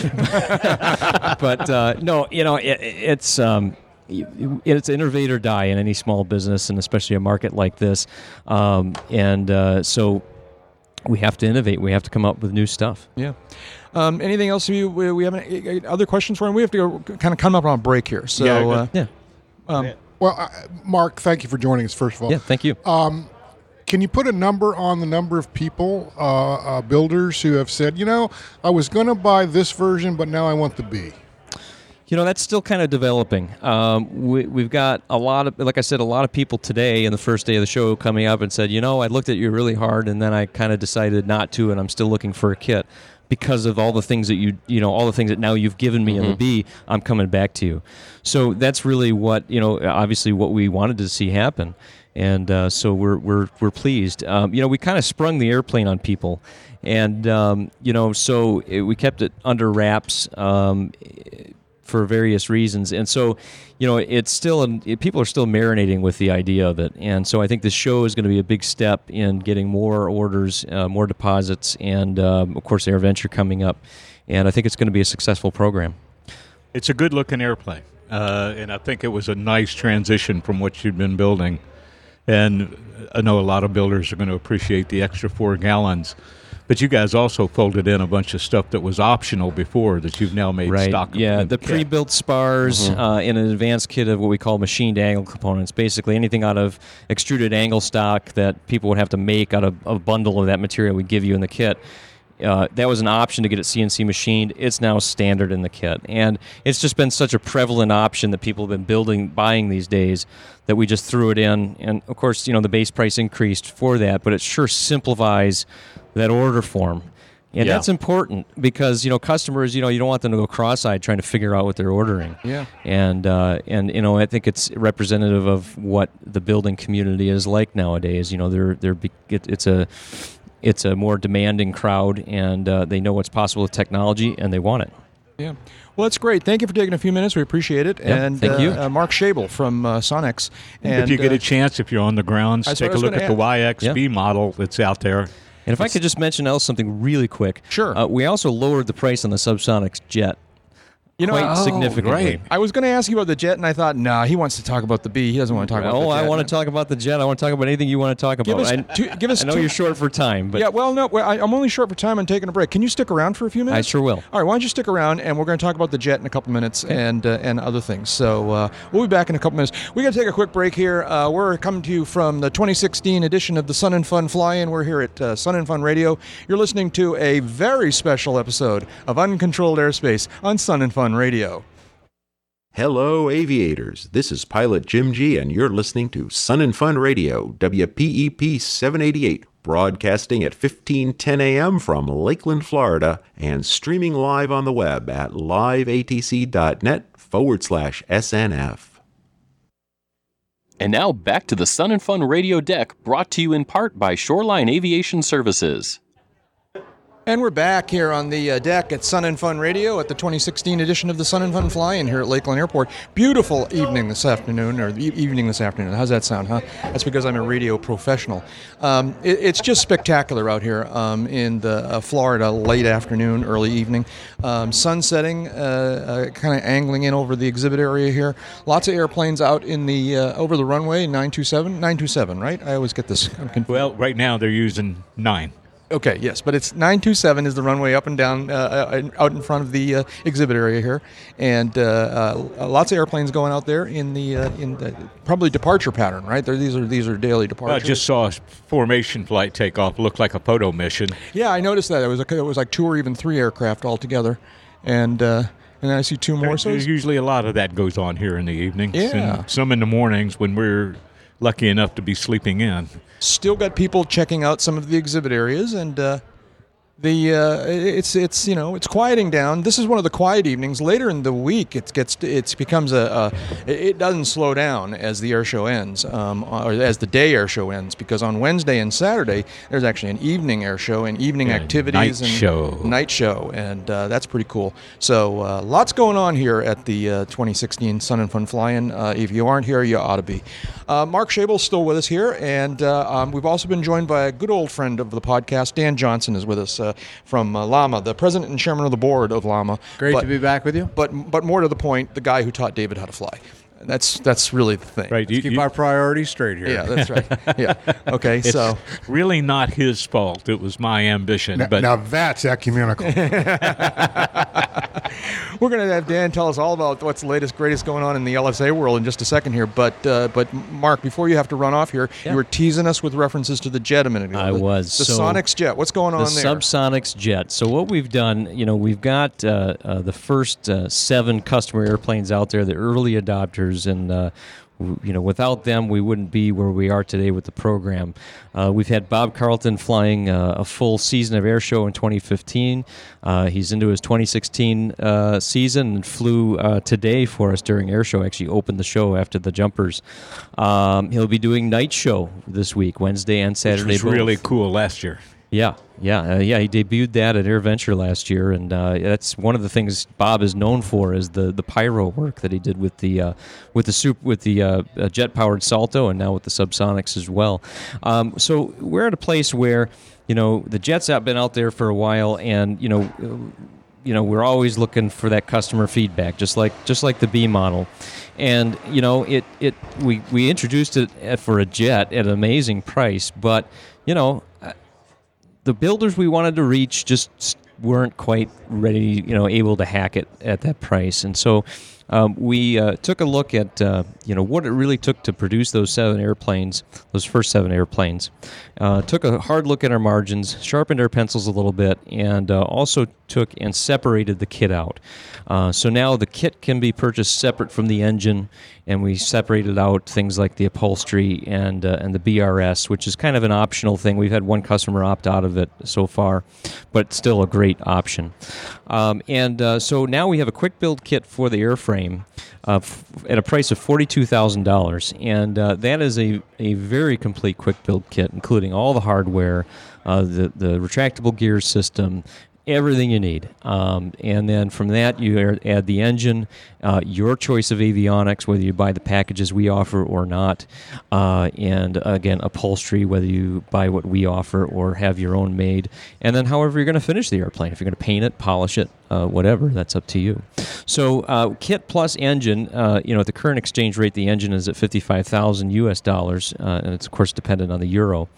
but uh, no, you know, it, it's um, it's innovate or die in any small business, and especially a market like this. Um, and uh, so we have to innovate. We have to come up with new stuff. Yeah. Um, anything else you we, we have any, uh, other questions for him? We have to go, kind of come up on a break here. So Yeah, uh, Yeah. um, Well, uh, Mark, thank you for joining us. First of all, Yeah. Thank you. Can you put a number on the number of people, uh, uh, builders, who have said, you know, I was going to buy this version, but now I want the B? You know, that's still kind of developing. Um, we, we've got a lot of, like I said, a lot of people today in the first day of the show coming up and said, you know, I looked at you really hard and then I kind of decided not to, and I'm still looking for a kit because of all the things that you, you know, all the things that now you've given me in the B, I'm coming back to you. So that's really what, you know, obviously what we wanted to see happen. And uh, so we're, we're, we're pleased. Um, you know, we kind of sprung the airplane on people. And, um, you know, so it, we kept it under wraps. Um, for various reasons. And so, you know, it's still, it, people are still marinating with the idea of it. And so I think this show is going to be a big step in getting more orders, uh, more deposits, and um, of course, AirVenture coming up. And I think it's going to be a successful program. It's a good looking airplane, uh, and I think it was a nice transition from what you'd been building. And I know a lot of builders are going to appreciate the extra four gallons. But you guys also folded in a bunch of stuff that was optional before that you've now made Right. stock. Yeah, in the kit. pre-built spars uh, in an advanced kit of what we call machined angle components. Basically, anything out of extruded angle stock that people would have to make out of a bundle of that material we give you in the kit. Uh, that was an option to get it CNC machined. It's now standard in the kit, and it's just been such a prevalent option that people have been building, buying these days, that we just threw it in. And of course, you know the base price increased for that, but it sure simplifies that order form. And Yeah. that's important because you know customers, you know, you don't want them to go cross-eyed trying to figure out what they're ordering. Yeah. And uh, and you know, I think it's representative of what the building community is like nowadays. You know, they're they're be- it's a it's a more demanding crowd, and uh, they know what's possible with technology, and they want it. Yeah. Well, that's great. Thank you for taking a few minutes. We appreciate it. Yeah, and thank uh, you. Uh, Mark Schaible from uh, Sonex. And if you get uh, a chance, if you're on the grounds, That's take a look gonna at the Waiex-B Yeah. model that's out there. And if I could just mention else something really quick, Sure. Uh, we also lowered the price on the SubSonex jet you know, quite I, significantly. I was going to ask you about the jet, and I thought, nah, he wants to talk about the B. He doesn't want to talk about Oh, the jet. Oh, I want to talk about the jet. I want to talk about anything you want to talk about. Give us I, two- give us I know two- you're short for time, but yeah, well, no, well, I, I'm only short for time. I'm taking a break. Can you stick around for a few minutes? I sure will. All right, why don't you stick around, and we're going to talk about the jet in a couple minutes and uh, and other things. So uh, we'll be back in a couple minutes. We got to take a quick break here. Uh, we're coming to you from the 2016 edition of the Sun and Fun Fly-In. We're here at uh, Sun and Fun Radio. You're listening to a very special episode of Uncontrolled Airspace on Sun and Fun Radio. Hello, aviators. This is pilot Jim G, and you're listening to Sun and Fun Radio, WPEP 788, broadcasting at 1510 a.m. from Lakeland, Florida, and streaming live on the web at liveatc.net forward slash SNF. And now back to the Sun and Fun radio deck brought to you in part by Shoreline Aviation Services. And we're back here on the uh, deck at Sun and Fun Radio at the 2016 edition of the Sun and Fun Fly-In here at Lakeland Airport. Beautiful evening this afternoon, or e- evening this afternoon. How's that sound, huh? That's because I'm a radio professional. Um, it, it's just spectacular out here um, in the uh, Florida late afternoon, early evening. Um, sun setting, uh, uh, kind of angling in over the exhibit area here. Lots of airplanes out in the uh, over the runway. 927, 927, right? I always get this. Well, right now they're using nine. Okay, yes, but it's 927 is the runway up and down uh, uh, out in front of the uh, exhibit area here, and uh, uh, lots of airplanes going out there in the uh, in the probably departure pattern, right? There, these are these are daily departures. I just saw a formation flight take off. Looked like a photo mission. yeah, I noticed that it was a, it was like two or even three aircraft altogether, and uh, and I see two more. So There's usually a lot of that goes on here in the evenings. Yeah. And some in the mornings when we're lucky enough to be sleeping in. Still got people checking out some of the exhibit areas and uh, the uh, it's it's you know it's quieting down. This is one of the quiet evenings. Later in the week, it gets it becomes a, a it doesn't slow down as the air show ends um, or as the day air show ends because on Wednesday and Saturday there's actually an evening air show and evening Yeah, activities night and show. night show and uh, that's pretty cool. So uh, lots going on here at the uh, 2016 Sun and Fun Fly-In. Uh, if you aren't here, you ought to be. Uh, Mark Schaible's still with us here, and uh, um, we've also been joined by a good old friend of the podcast, Dan Johnson, is with us uh, from uh, LAMA, the president and chairman of the board of LAMA. Great But- to be back with you. But but more to the point, the guy who taught David how to fly. That's that's really the thing. Right. Let's keep our priorities straight here. Yeah, that's right. Yeah. Okay. It's so really not his fault. It was my ambition. Now, but now that's ecumenical. We're going to have Dan tell us all about what's the latest, greatest going on in the LSA world in just a second here. But uh, but Mark, before you have to run off here, Yeah. you were teasing us with references to the jet a minute ago. I The- was. the So- Sonex jet. What's going on there? the there? SubSonex jet. So what we've done, you know, we've got uh, uh, the first uh, seven customer airplanes out there, the early adopters, and uh, you know, without them, we wouldn't be where we are today with the program. Uh, we've had Bob Carlson flying uh, a full season of air show in 2015. Uh, he's into his 2016 uh, season and flew uh, today for us during air show. Actually, opened the show after the jumpers. Um, he'll be doing night show this week, Wednesday and which Saturday. was both. really cool last year. Yeah, yeah, uh, yeah. He debuted that at AirVenture last year, and uh, that's one of the things Bob is known for is the, the pyro work that he did with the uh, with the soup with the uh, uh, jet powered Salto, and now with the SubSonex as well. Um, so we're at a place where you know the jets have been out there for a while, and you know. uh, You know, we're always looking for that customer feedback, just like just like the B model, and you know, it it we, we introduced it for a jet at an amazing price, but you know, the builders we wanted to reach just weren't quite ready, you know, able to hack it at that price. And so um, we uh, took a look at, uh, you know, what it really took to produce those seven airplanes, those first seven airplanes. Uh, took a hard look at our margins, sharpened our pencils a little bit, and uh, also took and separated the kit out. Uh, so now the kit can be purchased separate from the engine, and we separated out things like the upholstery and uh, and the BRS, which is kind of an optional thing. We've had one customer opt out of it so far, but still a great option. Um, and uh, so now we have a quick build kit for the airframe uh, f- at a price of forty-two thousand dollars, and uh, that is a, a very complete quick build kit, including all the hardware, uh, the the retractable gear system, everything you need. Um, and then from that, you add- the engine, uh, your choice of avionics, whether you buy the packages we offer or not. Uh, and again, upholstery, whether you buy what we offer or have your own made. And then, however, you're going to finish the airplane. If you're going to paint it, polish it, uh, whatever, that's up to you. So, uh, kit plus engine, uh, you know, at the current exchange rate, the engine is at 55,000 US dollars, uh, and it's, of course, dependent on the euro.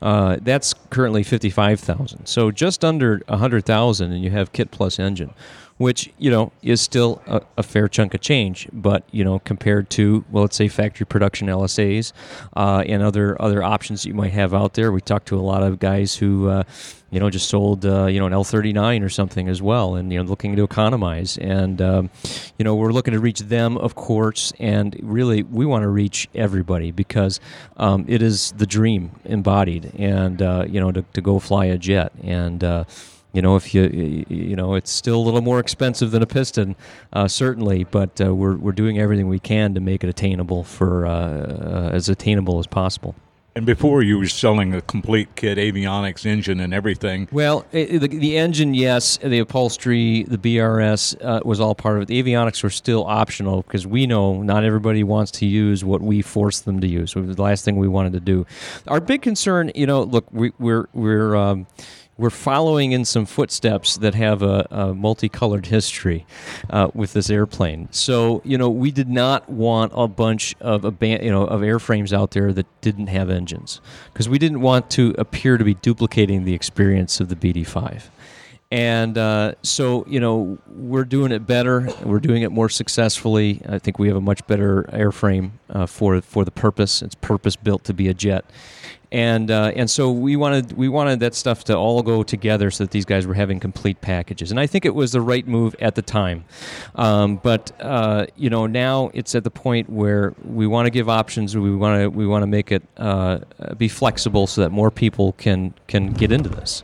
Uh, that's currently 55,000. So, just under 100,000, and you have kit plus engine which you know is still a, a fair chunk of change. But you know, compared to well, let's say factory production LSAs uh, and other other options that you might have out there, we talked to a lot of guys who. Uh, you know, just sold uh, you know an L39 or something as well, and you know looking to economize, and um, you know we're looking to reach them, of course, and really we want to reach everybody because um, it is the dream embodied, and uh, you know to, to go fly a jet, and uh, you know, if you you know, it's still a little more expensive than a piston, uh, certainly, but uh, we're we're doing everything we can to make it attainable for uh, uh, as attainable as possible. And before you were selling a complete kit, avionics, engine, and everything. Well, the, the engine, yes, the upholstery, the BRS uh, was all part of it. The avionics were still optional because we know not everybody wants to use what we force them to use. It was the last thing we wanted to do. Our big concern, you know, look, we, we're we're um, we're following in some footsteps that have a, a multicolored history uh, with this airplane. So you know, we did not want a bunch of aban- you know of airframes out there that didn't have engines because we didn't want to appear to be duplicating the experience of the BD5. And uh, so, you know, we're doing it better. We're doing it more successfully. I think we have a much better airframe uh, for for the purpose. It's purpose built to be a jet, and uh, and so we wanted we wanted that stuff to all go together so that these guys were having complete packages. And I think it was the right move at the time. Um, but uh, you know, now it's at the point where we want to give options. We want to we want to make it uh, be flexible so that more people can can get into this,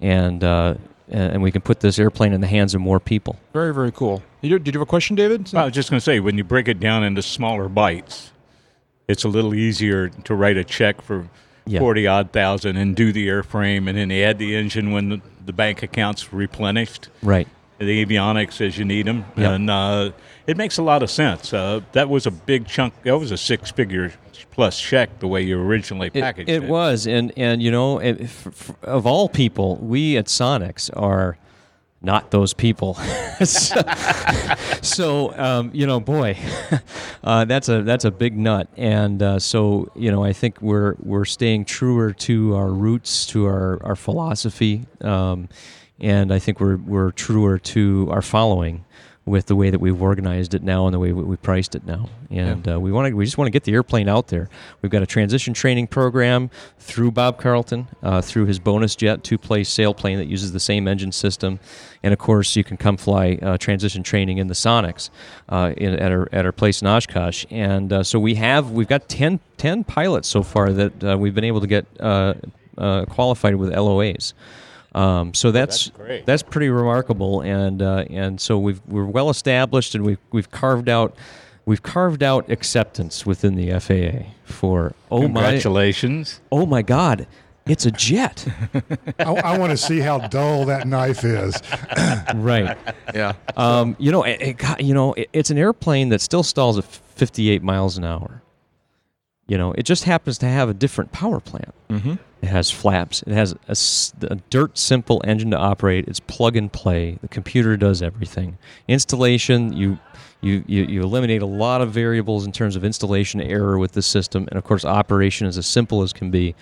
and uh, and we can put this airplane in the hands of more people. Very, very cool. You, did you have a question, David? Well, I was just going to say, when you break it down into smaller bites, it's a little easier to write a check for Yeah. forty odd thousand and do the airframe, and then add the engine when the, the bank account's replenished. Right. The avionics as you need them, Yep. and uh, it makes a lot of sense. Uh, that was a big chunk. That was a six-figure plus check the way you originally packaged It, packaged it was, and and you know, it, f- f- of all people, we at Sonex are not those people. so, so, um, you know, boy, uh, that's a that's a big nut, and uh, so you know, I think we're we're staying truer to our roots, to our our philosophy, um, and I think we're we're truer to our following with the way that we've organized it now and the way we, priced it now. And uh, we want to we just want to get the airplane out there. We've got a transition training program through Bob Carlson, uh, through his bonus jet two-place sailplane that uses the same engine system, and of course you can come fly uh, transition training in the Sonex uh, in, at our at our place in Oshkosh. And uh, so we have we've got 10, 10 pilots so far that uh, we've been able to get uh, uh, qualified with LOAs. Um, so that's great. that's pretty remarkable, and uh, and so we've we're well established, and we've we've carved out we've carved out acceptance within the FAA for oh my Congratulations. oh my God, it's a jet, I, I want to see how dull that knife is. right? Yeah. Um, you know, it, it got, you know, it, it's an airplane that still stalls at 58 miles an hour. You know, it just happens to have a different power plant. Mm-hmm. It has flaps. It has a dirt simple engine to operate. It's plug and play. The computer does everything. Installation, you, you, you, you eliminate a lot of variables in terms of installation error with the system. And of course, operation is as simple as can be.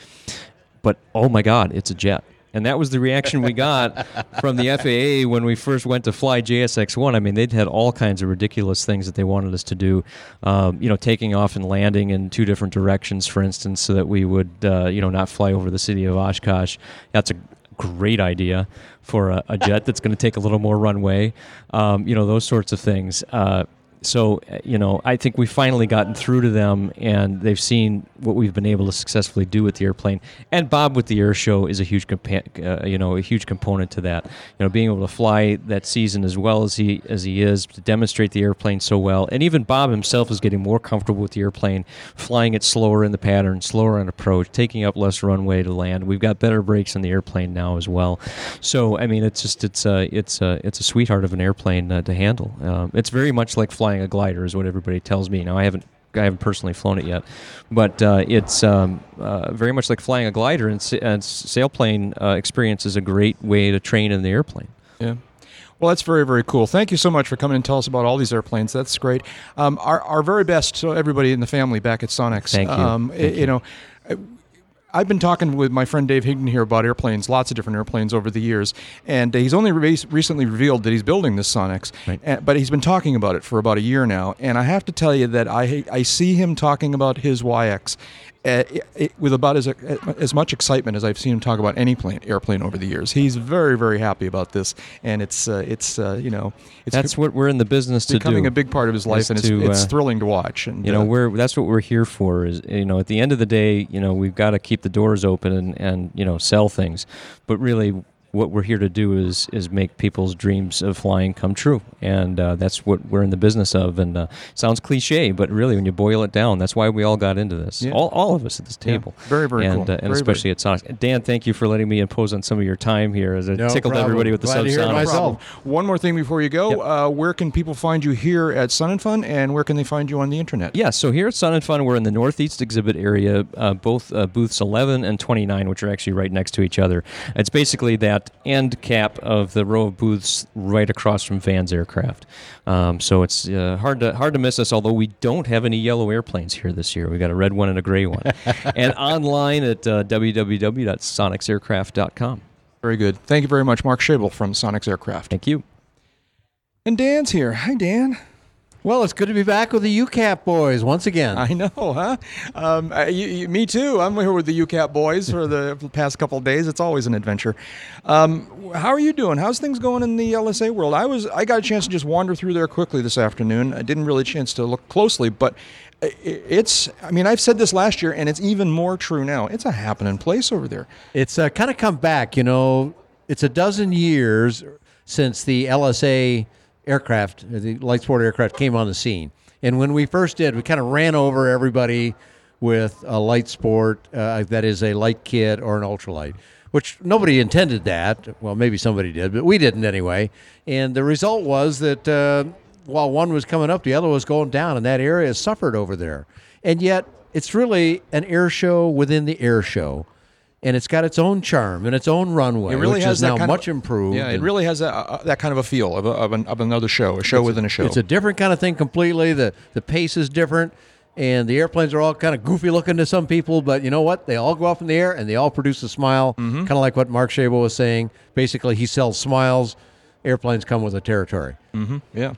But oh my God, it's a jet. And that was the reaction we got from the FAA when we first went to fly JSX1. I mean, they'd had all kinds of ridiculous things that they wanted us to do. Um, you know, taking off and landing in two different directions, for instance, so that we would, uh, you know, not fly over the city of Oshkosh. That's a great idea for a, a jet that's going to take a little more runway. Um, you know, those sorts of things. Uh, so uh, you know, I think we've finally gotten through to them, and they've seen what we've been able to successfully do with the airplane. And Bob with the air show is a huge, compa- uh, you know, a huge component to that. You know, being able to fly that season as well as he as he is to demonstrate the airplane so well, and even Bob himself is getting more comfortable with the airplane, flying it slower in the pattern, slower on approach, taking up less runway to land. We've got better brakes in the airplane now as well. So I mean, it's just it's a it's a it's a sweetheart of an airplane uh, to handle. Um, it's very much like flying a glider, is what everybody tells me. Now I haven't. I haven't personally flown it yet, but uh, it's um, uh, very much like flying a glider, and, sa- and sailplane uh, experience is a great way to train in the airplane. Yeah. Well, that's very, very cool. Thank you so much for coming and tell us about all these airplanes. That's great. Um, our, our very best to everybody in the family back at Sonex. Thank you. Um, Thank you. you know, I've been talking with my friend Dave Higdon here about airplanes, lots of different airplanes over the years, and he's only re- recently revealed that he's building this Sonex. Right. And- but he's been talking about it for about a year now, and I have to tell you that I I see him talking about his Waiex. Uh, with about as as much excitement as I've seen him talk about any plane airplane over the years, he's very very happy about this, and it's uh, it's uh, you know it's That's what we're in the business to do. It's becoming do. a big part of his life, and it's, to, it's uh, thrilling to watch. And you know uh, we're that's what we're here for is you know at the end of the day you know we've got to keep the doors open and, and you know sell things but really what we're here to do is is make people's dreams of flying come true and uh, that's what we're in the business of and uh, sounds cliche but really when you boil it down that's why we all got into this Yeah. all, all of us at this Yeah. table Very, very and, cool. uh, and Very, especially very- at Sonex Dan thank you for letting me impose on some of your time here as I No tickled problem. everybody with the Glad to hear it SubSonex myself. One more thing before you go. Yep. Uh, where can people find you here at Sun and Fun, and where can they find you on the internet? Yeah, so here at Sun and Fun, we're in the Northeast exhibit area, uh, both uh, booths 11 and 29, which are actually right next to each other. It's basically that end cap of the row of booths right across from Van's aircraft. Um, so it's uh, hard to hard to miss us. Although we don't have any yellow airplanes here this year, we got a red one and a gray one. and online at uh, www.sonexaircraft.com. Very good. Thank you very much, Mark Schaible from Sonex Aircraft. Thank you. And Dan's here. Hi, Dan. Well, it's good to be back with the UCAP boys once again. I know, huh? Um, uh, you, you, me too. I'm here with the UCAP boys for the past couple of days. It's always an adventure. Um, how are you doing? How's things going in the LSA world? I was I got a chance to just wander through there quickly this afternoon. I didn't really chance to look closely, but it's I mean I've said this last year, and it's even more true now. It's a happening place over there. It's uh, kind of come back. You know, it's a dozen years since the LSA aircraft, the light sport aircraft, came on the scene. And when we first did, we kind of ran over everybody with a light sport, uh, that is a light kit or an ultralight, which nobody intended that. Well, maybe somebody did, but we didn't anyway. And the result was that uh, while one was coming up, the other was going down, and that area suffered over there. And yet, it's really an air show within the air show and it's got its own charm and its own runway, it really which has is now much of, improved. Yeah, it really has that, uh, that kind of a feel of, a, of, an, of another show, a show it's within a, show. It's a different kind of thing completely. The the pace is different, and the airplanes are all kind of goofy looking to some people, but you know what? They all go off in the air and they all produce a smile, Mm-hmm. kind of like what Mark Schaible was saying. Basically, he sells smiles. Airplanes come with a territory. Mm-hmm. Yeah.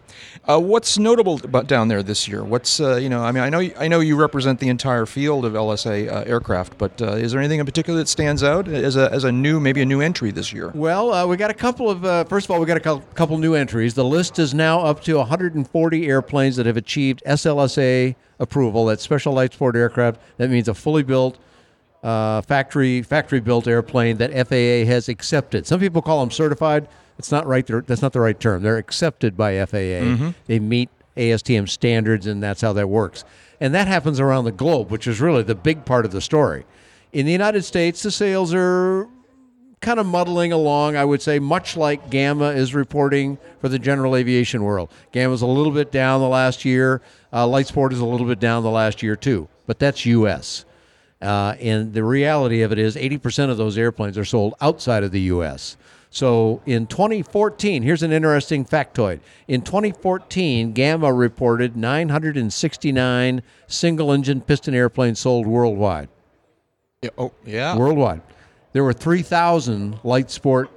Uh, what's notable about down there this year? What's uh, you know? I mean, I know I know you represent the entire field of LSA uh, aircraft, but uh, is there anything in particular that stands out as a as a new maybe a new entry this year? Well, uh, we got a couple of. Uh, first of all, we got a cou- couple new entries. The list is now up to 140 airplanes that have achieved SLSA approval. That's Special Light Sport Aircraft. That means a fully built. Uh, factory factory built airplane that FAA has accepted. Some people call them certified. It's not right. That's not the right term. They're accepted by FAA. Mhm. They meet ASTM standards, and that's how that works. And that happens around the globe, which is really the big part of the story. In the United States, the sales are kind of muddling along, I would say, much like GAMA is reporting for the general aviation world. GAMA's a little bit down the last year. Uh, Lightsport is a little bit down the last year, too. But that's U.S. Uh, and the reality of it is 80% of those airplanes are sold outside of the U.S. So in 2014, here's an interesting factoid. In 2014, GAMA reported 969 single engine piston airplanes sold worldwide. Yeah, oh, yeah. Worldwide. There were 3,000 light sport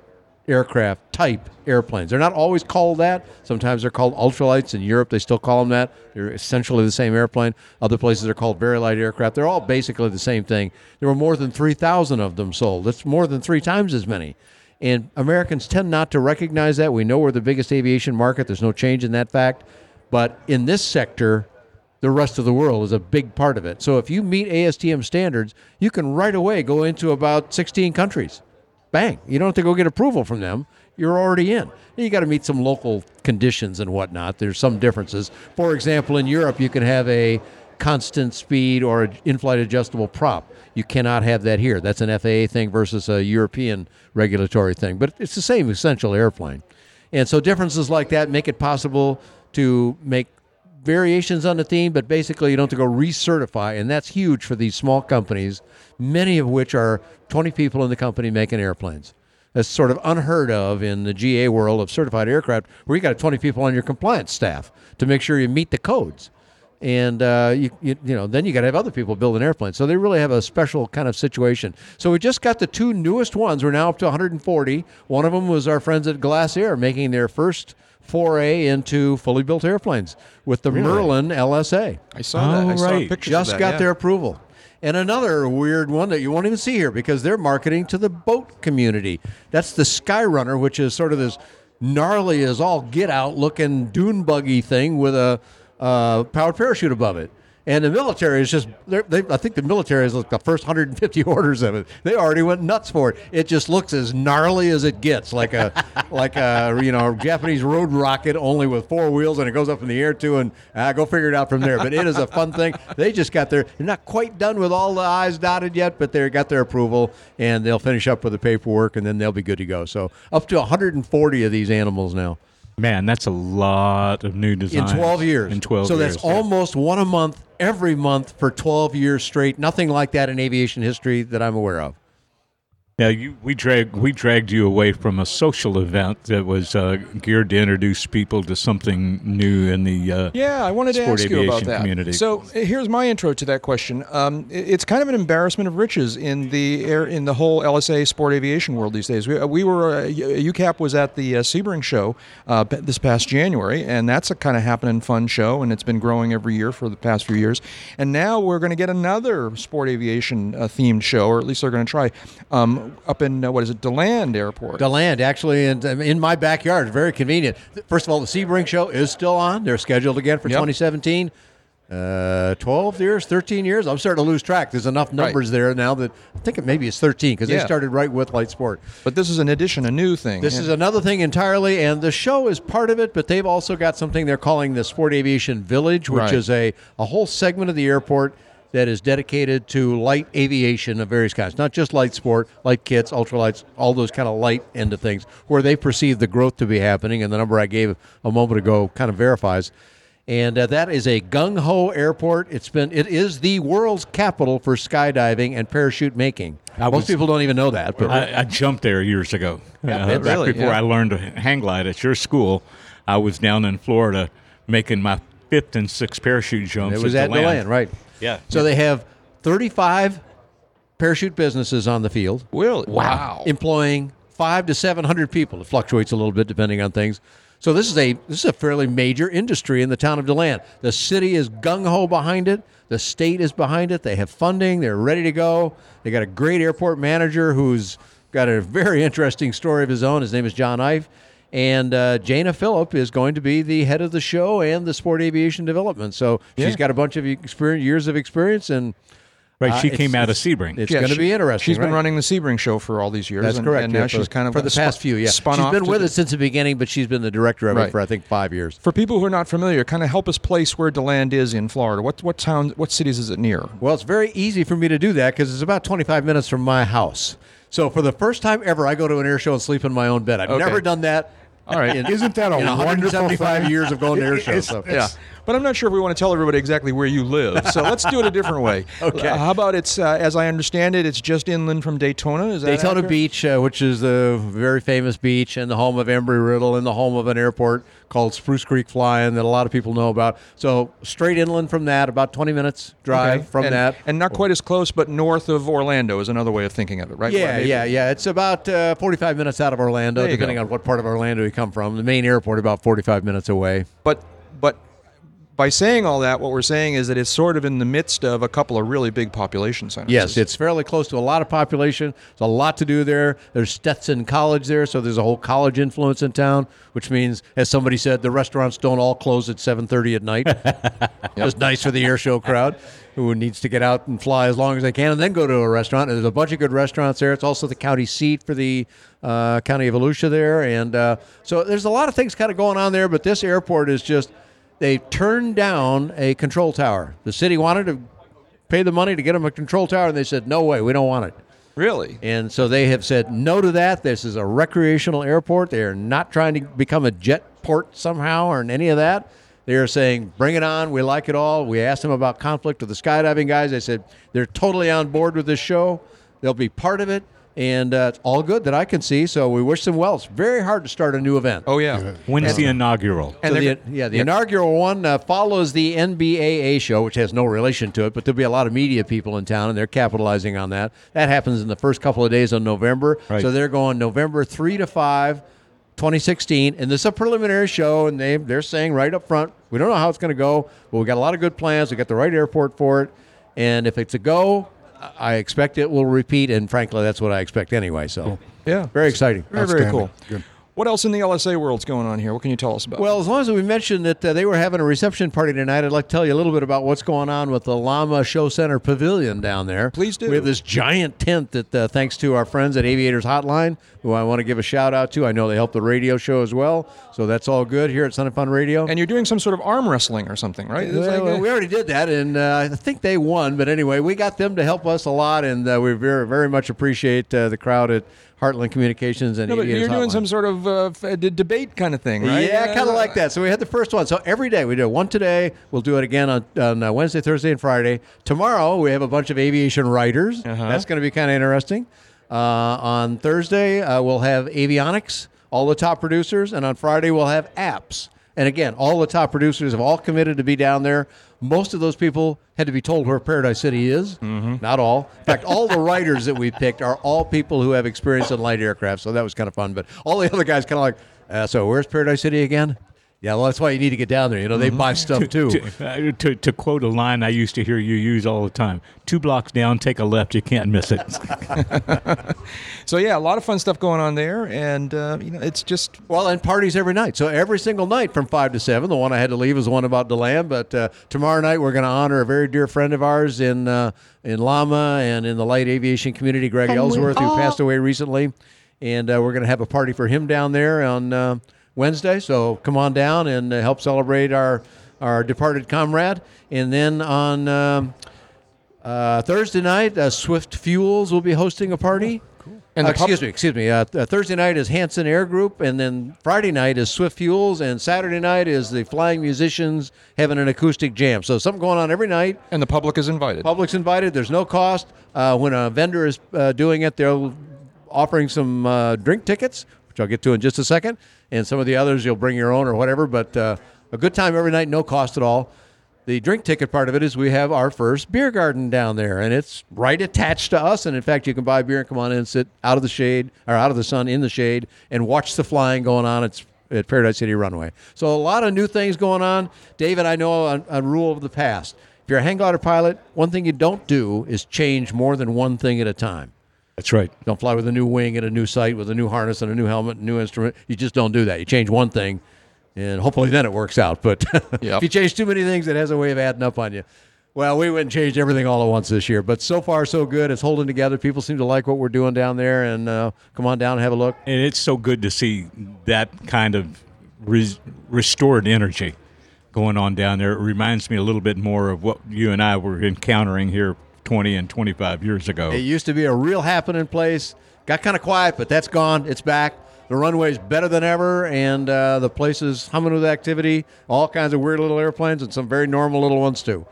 aircraft type airplanes. They're not always called that. Sometimes they're called ultralights. In Europe, they still call them that. They're essentially the same airplane. Other places they're called very light aircraft. They're all basically the same thing. There were more than 3,000 of them sold. That's more than three times as many. And Americans tend not to recognize that. We know we're the biggest aviation market. There's no change in that fact. But in this sector, the rest of the world is a big part of it. So if you meet ASTM standards, you can right away go into about 16 countries. Bang. You don't have to go get approval from them. You're already in. You got to meet some local conditions and whatnot. There's some differences. For example, in Europe, you can have a constant speed or an in-flight adjustable prop. You cannot have that here. That's an FAA thing versus a European regulatory thing. But it's the same essential airplane. And so differences like that make it possible to make variations on the theme, but basically you don't have to go recertify, and that's huge for these small companies, many of which are 20 people in the company making airplanes. That's sort of unheard of in the GA world of certified aircraft, where you got 20 people on your compliance staff to make sure you meet the codes. And uh, you, you, you know, then you got to have other people build an airplane. So they really have a special kind of situation. So we just got the two newest ones. We're now up to 140. One of them was our friends at Glasair making their first foray into fully built airplanes with the Really? Merlin LSA. I saw that. I saw right. pictures of Just that, got yeah. their approval. And another weird one that you won't even see here because they're marketing to the boat community. That's the Skyrunner, which is sort of this gnarly as all get out looking dune buggy thing with a uh, powered parachute above it. And the military is just, they're- I think the military is like the first 150 orders of it. They already went nuts for it. It just looks as gnarly as it gets, like a, like a, you know, Japanese road rocket only with four wheels and it goes up in the air too. And uh, go figure it out from there. But it is a fun thing. They just got their, they're not quite done with all the I's dotted yet, but they got their approval and they'll finish up with the paperwork and then they'll be good to go. So up to 140 of these animals now Man, that's a lot of new designs. in 12 years. In 12 so years. that's yeah. almost one a month every month for 12 years straight. Nothing like that in aviation history that I'm aware of. Now you we dragged we dragged you away from a social event that was uh, geared to introduce people to something new in the uh, Yeah, I wanted to ask you about that. community. So uh, here's my intro to that question. Um, it's kind of an embarrassment of riches in the air, in the whole LSA sport aviation world these days. We, uh, we were uh, UCAP was at the uh, Sebring show uh, this past January, and that's a kind of happening fun show, and it's been growing every year for the past few years. And now we're going to get another sport aviation uh, themed show, or at least they're going to try um, up in uh, what is it, Deland Airport. Deland, actually, in, in my backyard. Very convenient. First of all, the Sebring show is still on. They're scheduled again for Yep. 2017. Uh, 12 years, 13 years. I'm starting to lose track. There's enough numbers there now that I think it maybe it's 13 because they started right with light sport. But this is an addition, a new thing. This is another thing entirely, and the show is part of it, but they've also got something they're calling the Sport Aviation Village, which Right. is a, a whole segment of the airport that is dedicated to light aviation of various kinds, not just light sport, light kits, ultralights, all those kind of light end of things, where they perceive the growth to be happening, and the number I gave a moment ago kind of verifies. And uh, that is a gung ho airport. It's been it is the world's capital for skydiving and parachute making. I Most was- people don't even know that, but I, I jumped there years ago. Yeah, Uh, it really, before yeah. I learned to hang glide at your school, I was down in Florida making my fifth and sixth parachute jumps. It was at DeLand. DeLand, right? Yeah. So they have 35 parachute businesses on the field. Really? Wow. Employing five to 700 people. It fluctuates a little bit depending on things. So this is a this is a fairly major industry in the town of DeLand. The city is gung ho behind it. The state is behind it. They have funding. They're ready to go. They got a great airport manager who's got a very interesting story of his own. His name is John Ive. And uh, Jana Filip is going to be the head of the show and the sport aviation development. So Yeah. she's got a bunch of experience, years of experience, and Right, she uh, came out of it's- Sebring. It's Yeah, going to be interesting. She's been running the Sebring show for all these years. That's and, correct. And yeah, now for- she's kind of for the spun- past few. Yeah, spun she's off been with the- us since the beginning, but she's been the director of Right. it for I think five years. For people who are not familiar, kind of help us place where DeLand is in Florida. What what town, what cities is it near? Well, it's very easy for me to do that because it's about 25 minutes from my house. So for the first time ever, I go to an air show and sleep in my own bed. I've Okay. never done that. All right. in- Isn't that a in wonderful 175 thing? years of going to air shows? So. Yeah, but I'm not sure if we want to tell everybody exactly where you live. So let's do it a different way. Okay. How about it's uh, as I understand it, it's just inland from Daytona. Is that Daytona accurate? Beach, uh, which is the very famous beach and the home of Embry Riddle and the home of an airport called Spruce Creek Flying that a lot of people know about. So straight inland from that, about 20 minutes drive Okay. from and, that. and not quite as close, but north of Orlando is another way of thinking of it, right? Yeah, yeah, yeah. It's about uh, 45 minutes out of Orlando, depending go. on what part of Orlando you come from. The main airport about 45 minutes away. But by saying all that, what we're saying is that it's sort of in the midst of a couple of really big population centers. Yes, it's fairly close to a lot of population. There's a lot to do there. There's Stetson College there, so there's a whole college influence in town, which means, as somebody said, the restaurants don't all close at 7:30 at night. Just nice for the air show crowd who needs to get out and fly as long as they can, and then go to a restaurant. And there's a bunch of good restaurants there. It's also the county seat for the uh, county of Volusia there, and uh, so there's a lot of things kind of going on there. But this airport is just they turned down a control tower. The city wanted to pay the money to get them a control tower, and they said, no way, we don't want it. really. And so they have said no to that. This is a recreational airport. They are not trying to become a jet port somehow or any of that. They are saying, bring it on. We like it all. We asked them about conflict with the skydiving guys. They said they're totally on board with this show. They'll be part of it. And uh, it's all good that I can see. So we wish them well. It's very hard to start a new event. Oh yeah. When's the inaugural? So the, yeah, the inaugural one uh, follows the NBAA show, which has no relation to it, but there'll be a lot of media people in town, and they're capitalizing on that. That happens in the first couple of days of November. Right. So they're going November 3 to 5, 2016, and this is a preliminary show, and they, they're saying right up front, we don't know how it's going to go, but we got a lot of good plans. We got the right airport for it, and if it's a go, I expect it will repeat, and frankly, that's what I expect anyway. So, Yeah. very exciting. Very very cool. Good. What else in the LSA world's going on here? What can you tell us about? Well, as long as we mentioned that uh, they were having a reception party tonight, I'd like to tell you a little bit about what's going on with the LAMA Show Center Pavilion down there. Please do. We have this giant tent that, uh, thanks to our friends at Aviators Hotline, who I want to give a shout out to. I know they help the radio show as well, so that's all good here at Sun and Fun Radio. and you're doing some sort of arm wrestling or something, right? Well, like a- we already did that, and uh, I think they won. But anyway, we got them to help us a lot, and uh, we very, very much appreciate uh, the crowd at Heartland Communications and no, but you're doing Hotline. some sort of uh, f- d- debate kind of thing, right? Yeah, kind of like that. So we had the first one. So every day we do one today. We'll do it again on, on uh, Wednesday, Thursday, and Friday. Tomorrow we have a bunch of aviation writers. Uh-huh. That's going to be kind of interesting. Uh, on Thursday, uh, we'll have avionics, all the top producers, and on Friday we'll have apps. And again, all the top producers have all committed to be down there. Most of those people had to be told where Paradise City is. Not all. In fact, all the writers that we picked are all people who have experience in light aircraft. So that was kind of fun. But all the other guys kind of like, uh, so where's Paradise City again? Yeah, well, that's why you need to get down there. You know, they buy stuff too. To, uh, to, to quote a line I used to hear you use all the time two blocks down, take a left, you can't miss it. So yeah, a lot of fun stuff going on there, and uh, you know, it's just Well, and parties every night. So every single night from five to seven. The one I had to leave was the one about Deland, but uh, tomorrow night we're going to honor a very dear friend of ours in uh, in LAMA and in the light aviation community, Greg And we Ellsworth, who passed away recently, and uh, we're going to have a party for him down there on uh, Wednesday. So come on down and uh, help celebrate our our departed comrade. And then on um, uh, Thursday night, uh, Swift Fuels will be hosting a party. And Uh, the pub- excuse me, excuse me. Uh, th- Thursday night is Hanson Air Group, and then Friday night is Swift Fuels, and Saturday night is the Flying Musicians having an acoustic jam. So something going on every night. and the public is invited. Public's invited. There's no cost. Uh, when a vendor is uh, doing it, they're offering some uh, drink tickets, which I'll get to in just a second, and some of the others you'll bring your own or whatever. But uh, a good time every night, no cost at all. The drink ticket part of it is we have our first beer garden down there, and it's right attached to us. And in fact, you can buy beer and come on in and sit out of the shade or out of the sun in the shade and watch the flying going on. It's at Paradise City Runway. So a lot of new things going on. David, I know a, a rule of the past. If you're a hang glider pilot, one thing you don't do is change more than one thing at a time. That's right. Don't fly with a new wing and a new sight, with a new harness and a new helmet and new instrument. You just don't do that. You change one thing, and hopefully then it works out. But if you change too many things, it has a way of adding up on you. Well, we went and changed everything all at once this year, but so far so good. It's holding together. People seem to like what we're doing down there, and uh, come on down and have a look. And it's so good to see that kind of res- restored energy going on down there. It reminds me a little bit more of what you and I were encountering here 20 and 25 years ago. It used to be a real happening place. Got kind of quiet, but that's gone. It's back. The runway's better than ever, and uh, the place is humming with activity. All kinds of weird little airplanes and some very normal little ones too.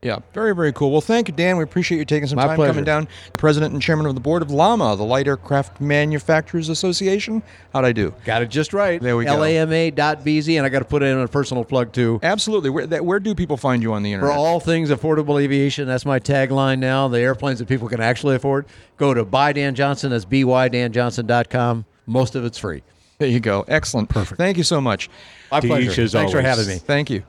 Yeah, very, very cool. Well, thank you, Dan. We appreciate you taking some My time pleasure. coming down. President and chairman of the board of LAMA, the Light Aircraft Manufacturers Association. How'd I do? Got it just right. There we go. LAMA.BZ, and I got to put in a personal plug too. Absolutely. Where, that, where do people find you on the internet? For all things affordable aviation, that's my tagline now. The airplanes that people can actually afford. Go to buy Dan Johnson. That's bydanjohnson.com. Most of it's free. there you go. Excellent. Perfect. Thank you so much. My pleasure. each his Thanks for having me. Thank you.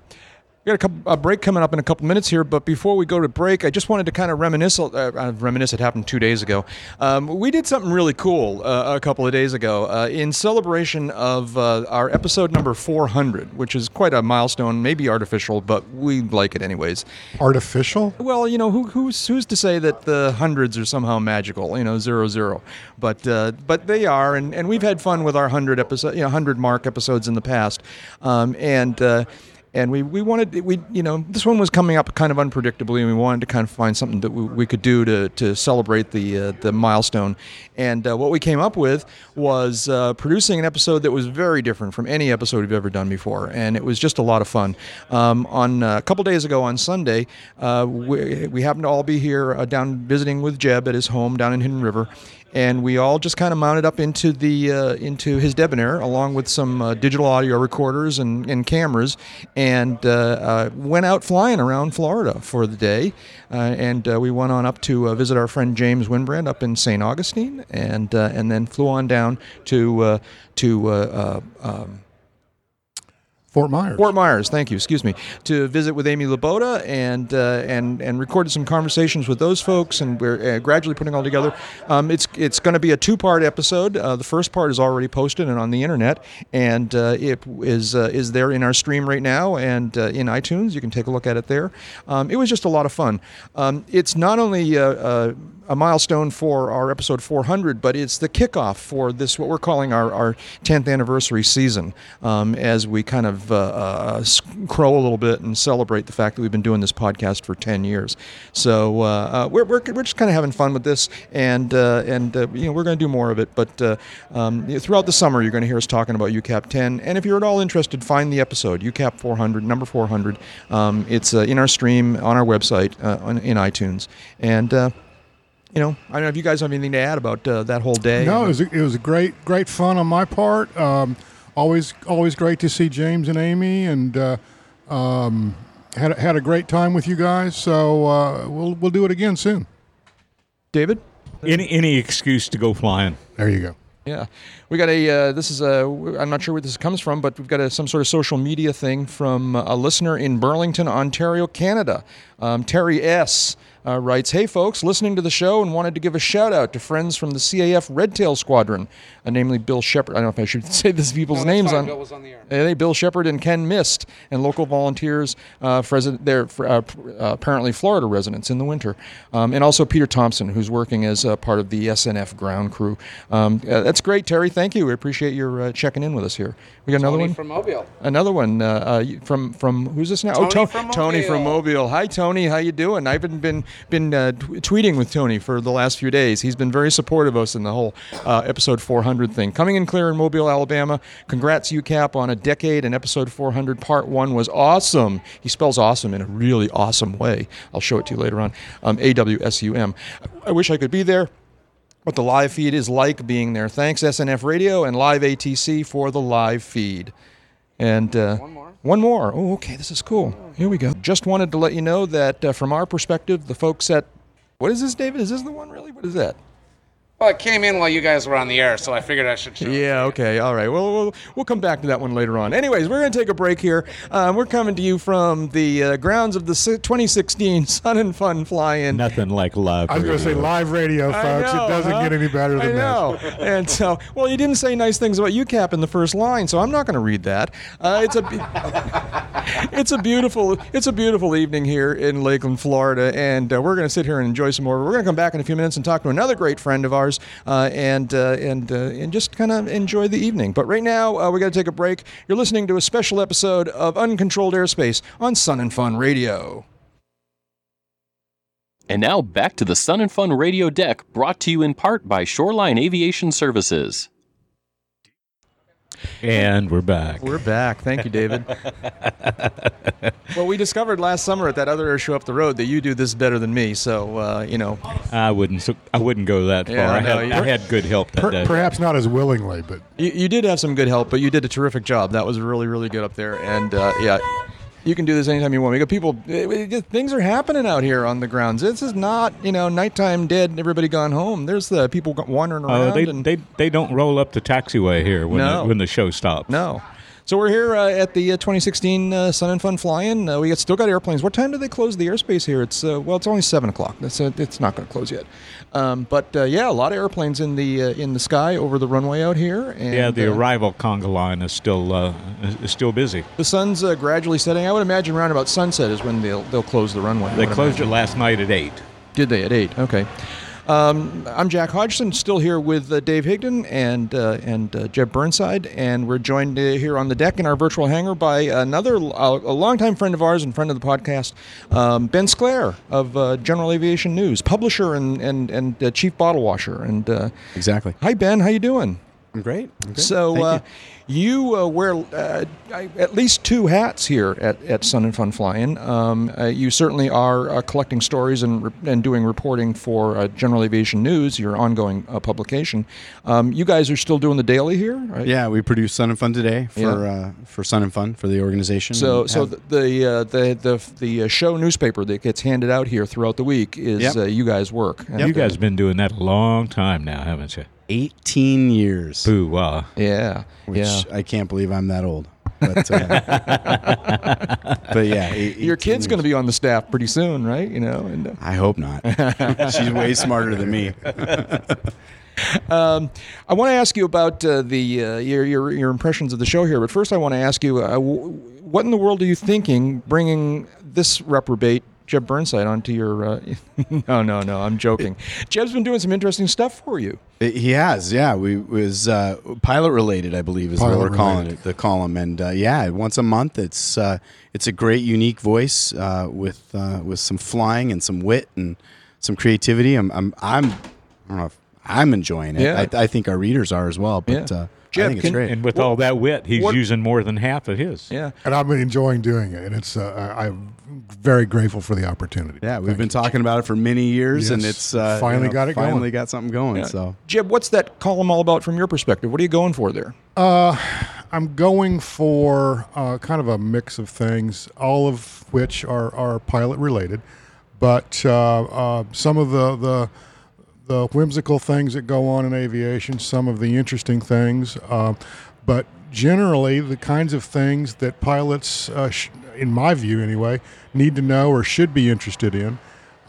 We got a, couple, a break coming up in a couple minutes here, but before we go to break, I just wanted to kind of reminisce. Uh, uh, reminisce. It happened two days ago. Um, we did something really cool uh, a couple of days ago uh, in celebration of uh, our episode number 400, which is quite a milestone, maybe artificial, but we like it anyways. Artificial? Well, you know, who, who's who's to say that the hundreds are somehow magical? You know, zero zero, but uh, but they are, and, and we've had fun with our hundred episode, you know, hundred mark episodes in the past, um, and. And we, we wanted we you know this one was coming up kind of unpredictably and we wanted to kind of find something that we, we could do to, to celebrate the uh, the milestone. And uh, what we came up with was uh, producing an episode that was very different from any episode we've ever done before. And it was just a lot of fun. Um, on uh, a couple days ago on Sunday uh, we, we happened to all be here uh, down visiting with Jeb at his home down in Hidden River and we all just kind of mounted up into the uh, into his debonair along with some uh, digital audio recorders and, and cameras and uh, uh, went out flying around Florida for the day uh, and uh, we went on up to visit our friend James Wynbrandt up in St. Augustine and and then flew on down to to um, Fort Myers. Fort Myers, thank you. Excuse me. To visit with Amy Laboda and uh, and and recorded some conversations with those folks, and we're uh, gradually putting all together. Um, it's it's going to be a two-part episode. Uh, the first part is already posted and on the internet, and uh, it is uh, is there in our stream right now and uh, in iTunes. You can take a look at it there. Um, it was just a lot of fun. Um, it's not only a milestone for our episode 400, but it's the kickoff for this, what we're calling our, our 10th anniversary season, um, as we kind of uh, uh, crow a little bit and celebrate the fact that we've been doing this podcast for 10 years. So uh, uh, we're, we're, we're just kind of having fun with this, and uh, and uh, you know we're going to do more of it. But um, throughout the summer, you're going to hear us talking about UCAP 10. And if you're at all interested, find the episode UCAP 400, number 400. Um, it's in our stream on our website in iTunes, and. You know, I don't know if you guys have anything to add about uh, that whole day. No, it was a, it was a great great fun on my part. Um, always always great to see James and Amy, and uh, um, had a- had a great time with you guys. So uh, we'll we'll do it again soon. David. Any any excuse to go flying. There you go. Yeah, we got a. Uh, this is a. I'm not sure where this comes from, but we've got a, some sort of social media thing from a listener in Burlington, Ontario, Canada. Um, Terry S. Uh, writes, "Hey folks, listening to the show and wanted to give a shout out to friends from the CAF Red Tail Squadron, uh, namely Bill Shepard. I don't know if I should say these people's names on. Bill was on the air. They, Bill Shepard and Ken Mist, and local volunteers. Uh, they're uh, uh, apparently Florida residents in the winter, um, and also Peter Thompson, who's working as uh, part of the SNF ground crew. Um, that's great, Terry. Thank you. We appreciate your uh, checking in with us here. We got another one. from Mobile. Another one uh, uh, from from who's this now? oh, Tony To- from Tony from Mobile. Hi, Tony. How you doing? I've been been been uh, t- tweeting with Tony for the last few days. He's been very supportive of us in the whole uh, episode 400 thing. Coming in clear in Mobile, Alabama. Congrats, UCAP, on a decade. And episode 400, part one, was awesome. He spells awesome in a really awesome way. I'll show it to you later on. Um, A W S U M. I wish I could be there what the live feed is like being there. Thanks, SNF Radio and Live ATC, for the live feed. And uh, one more. Oh, okay. This is cool. Here we go. Just wanted to let you know that uh, from our perspective, the folks at what is this, David? Is this the one really? What is that? Well, it came in while you guys were on the air, so I figured I should show it. Yeah, okay, all right. Well, we'll we'll come back to that one later on. Anyways, we're going to take a break here. Um, we're coming to you from the uh, grounds of the 2016 Sun and Fun Fly-In. Nothing like live. I was going to say live radio, folks. know, it doesn't huh? get any better than I know. this. and so, well, you didn't say nice things about UCAP in the first line, so I'm not going to read that. Uh, it's a, it's a beautiful, it's a beautiful evening here in Lakeland, Florida, and uh, we're going to sit here and enjoy some more. We're going to come back in a few minutes and talk to another great friend of ours, uh, and uh, and uh, and just kind of enjoy the evening. But right now, we got to take a break. You're listening to a special episode of Uncontrolled Airspace on Sun and Fun Radio. And now back to the Sun and Fun radio deck, brought to you in part by Shoreline Aviation Services. And we're back. We're back. Thank you, David. well, we discovered last summer at that other air show up the road that you do this better than me. So, uh, you know, I wouldn't. so- I wouldn't go that far. Yeah, I, no, had, I had good help that Per- day. perhaps not as willingly, but you, you did have some good help, but you did a terrific job. That was really, really good up there. And uh, yeah, you can do this anytime you want. Eh, we got people. it- it- it- things are happening out here on the grounds. This is not, you know, nighttime dead. and Everybody gone home. There's the people wandering oh, around. Oh, they, and, they they don't roll up the taxiway here when No. the, when the show stops. no. So we're here uh, at the uh, 2016 uh, Sun and Fun Fly-In. Uh, we got, still got airplanes. What time do they close the airspace here? It's uh, well, it's only seven o'clock. That's it's not going to close yet. Um, but uh, yeah, a lot of airplanes in the uh, in the sky over the runway out here. And, Yeah, the arrival conga line is still uh, is, still busy. The sun's uh, gradually setting. I would imagine around about sunset is when they'll they'll close the runway. They closed imagine. it last night at eight. Did they at eight? Okay. Um, I'm Jack Hodgson, still here with uh, Dave Higdon and uh, and uh, Jeb Burnside, and we're joined uh, here on the deck in our virtual hangar by another uh, a longtime friend of ours and friend of the podcast, um, Ben Sclair of uh, General Aviation News, publisher and and and uh, chief bottle washer. And uh, Exactly. hi Ben, how you doing? I'm great. I'm great. So Thank uh, you, uh, wear uh, at least two hats here at, at Sun and Fun Flying. Um, uh, you certainly are uh, collecting stories and, re- and doing reporting for uh, General Aviation News, your ongoing uh, publication. Um, you guys are still doing the daily here, right? yeah, we produce Sun and Fun today for Yeah. uh, for Sun and Fun for the organization. So, and so the the uh, the the, the uh, show newspaper that gets handed out here throughout the week is Yep. uh, you guys work. You guys have been doing that a long time now, haven't you? 18 years. Boo wow. Yeah, Which yeah. I can't believe I'm that old. But, uh, but yeah, eight- Your kid's going to be on the staff pretty soon, right? You know, and. Uh, I hope not. She's way smarter than me. Um, I want to ask you about uh, the uh, your, your your impressions of the show here, but first I want to ask you, uh, w- what in the world are you thinking bringing this reprobate Jeb Burnside onto your? Uh, no, no, no, I'm joking. Jeb's been doing some interesting stuff for you. He has, yeah. We was uh, pilot related, I believe, is Pilot what we're calling related. it, the column. And uh, yeah, once a month, it's uh, it's a great, unique voice uh, with uh, with some flying and some wit and some creativity. I'm I'm, I'm I don't know if I'm enjoying it. Yeah. I, I think our readers are as well. But Yeah. I think it's great. And with all that wit, he's what- using more than half of his. Yeah. And I've been enjoying doing it, and it's uh, I, I'm very grateful for the opportunity. Yeah, we've been talking about it for many years, and it's uh, finally you know, got it going. finally got something going. Yeah. So Jeb, what's that column all about from your perspective? What are you going for there? Uh, I'm going for uh, kind of a mix of things, all of which are, are pilot related, but uh, uh, some of the, the the whimsical things that go on in aviation, some of the interesting things, uh, but generally the kinds of things that pilots, uh, sh- in my view anyway, need to know or should be interested in,